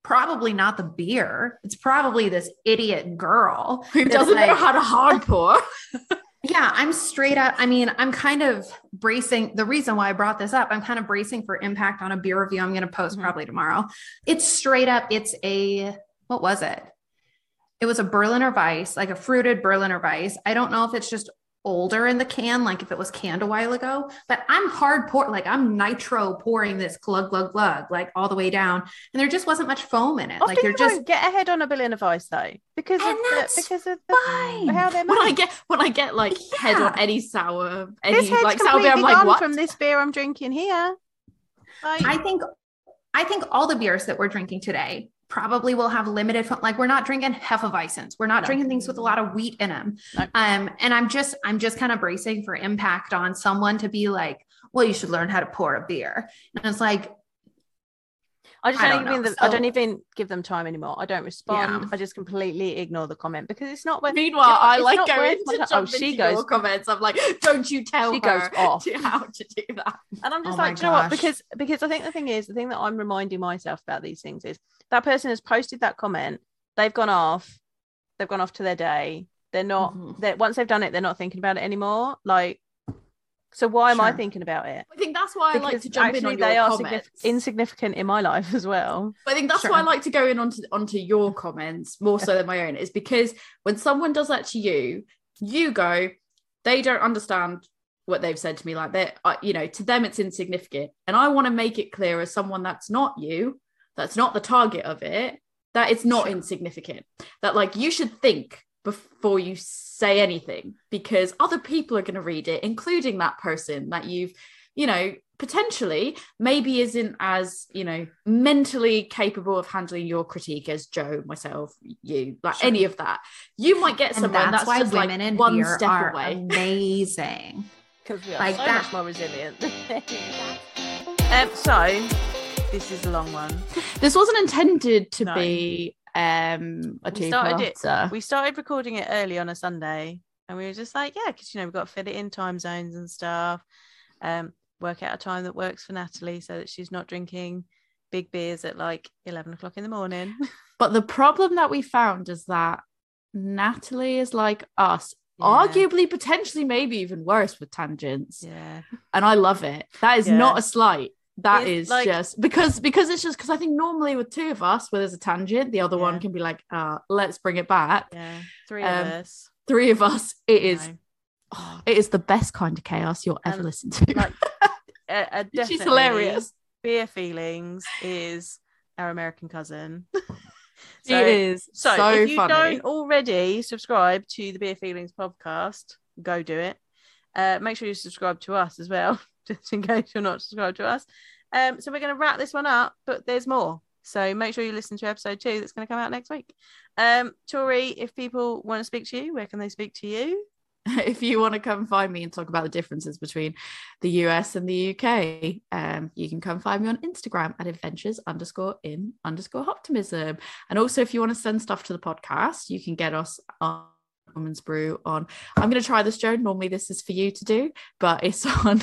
probably not the beer. It's probably this idiot girl who doesn't like, know how to hard pour. yeah, I'm straight up. I mean, I'm kind of bracing. The reason why I brought this up, I'm kind of bracing for impact on a beer review I'm going to post mm-hmm. probably tomorrow. It's straight up. It's a, what was it? It was a Berliner Weiss, like a fruited Berliner Weiss. I don't know if it's just older in the can, like if it was canned a while ago, but I'm hard pour, like I'm nitro pouring this glug, glug, glug, like all the way down. And there just wasn't much foam in it. Often like you're just get ahead on a Berliner Weiss though, because of the, because of the, how they're made. When I get when I get like yeah. head on any sour, any like sour beer, I'm like, what? From this beer I'm drinking here. Like, I think I think all the beers that we're drinking today probably will have limited like we're not drinking hefeweizens we're not no. drinking things with a lot of wheat in them no. um and i'm just i'm just kind of bracing for impact on someone to be like well you should learn how to pour a beer and it's like I just don't, don't even so, I don't even give them time anymore. I don't respond. Yeah. I just completely ignore the comment because it's not worth. Meanwhile, you know, I like going to oh, she goes comments. I'm like, don't you tell she goes off to how to do that. And I'm just oh like, you know what? Because because I think the thing is the thing that I'm reminding myself about these things is that person has posted that comment. They've gone off. They've gone off to their day. They're not. Mm-hmm. That once they've done it, they're not thinking about it anymore. Like so why am I thinking about it? I think that's why because I like to jump in on they your are comments. insignificant in my life as well. But I think that's sure. why I like to go in onto onto your comments more so than my own. Is because when someone does that to you, you go, they don't understand what they've said to me. Like that, uh, you know, to them it's insignificant, and I want to make it clear as someone that's not you, that's not the target of it, that it's not sure. insignificant. That like you should think before you say anything because other people are going to read it including that person that you've you know potentially maybe isn't as you know mentally capable of handling your critique as jo myself you like sure. any of that you might get someone that's, that's, why just women like in one step are away amazing because we are like so that. much more resilient um so this is a long one this wasn't intended to no. be um a we started it we started recording it early on a sunday and we were just like yeah because you know we've got to fit it in time zones and stuff um work out a time that works for natalie so that she's not drinking big beers at like 11 o'clock in the morning. But the problem that we found is that natalie is like us yeah. arguably potentially maybe even worse with tangents. Yeah. And i love it. That is yeah. not a slight that it's is like, just because because it's just because I think normally with two of us where there's a tangent, the other yeah. one can be like, uh, let's bring it back. Yeah, three um, of us. Three of us. It is. Oh, it is the best kind of chaos you'll ever listen to. Like, She's hilarious. Beer feelings is our American cousin. so, he is so, so if you funny. don't already subscribe to the Beer Feelings podcast, go do it. Uh, make sure you subscribe to us as well. just in case you're not subscribed to us. Um, so we're going to wrap this one up, but there's more. So make sure you listen to episode two that's going to come out next week. Um, Tori, if people want to speak to you, where can they speak to you? if you want to come find me and talk about the differences between the US and the UK, um, you can come find me on Instagram at adventures underscore in underscore hoptimism. And also, if you want to send stuff to the podcast, you can get us on Woman's Brew on. I'm going to try this, Jo. Normally, this is for you to do, but it's on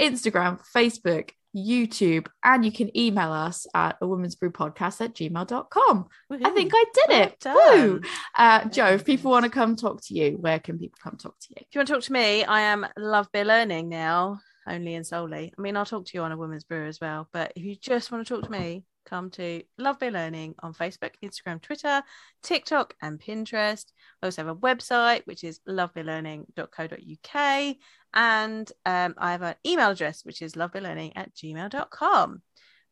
Instagram, Facebook, YouTube, and you can email us at a woman's brew podcast at gmail.com. Woo-hoo. I think I did well it. Uh, Jo, if people want to come talk to you, where can people come talk to you? If you want to talk to me, I am Love Beer Learning now, only and solely. I mean, I'll talk to you on a woman's brew as well, but if you just want to talk to me, come to Love Learning on Facebook, Instagram, Twitter, TikTok, and Pinterest. We also have a website, which is lovebeerlearning.co.uk. And um, I have an email address, which is lovebeerlearning at gmail.com.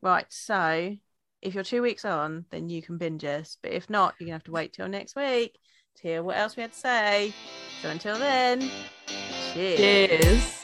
Right. So if you're two weeks on, then you can binge us. But if not, you're going to have to wait till next week to hear what else we had to say. So until then, cheers. cheers.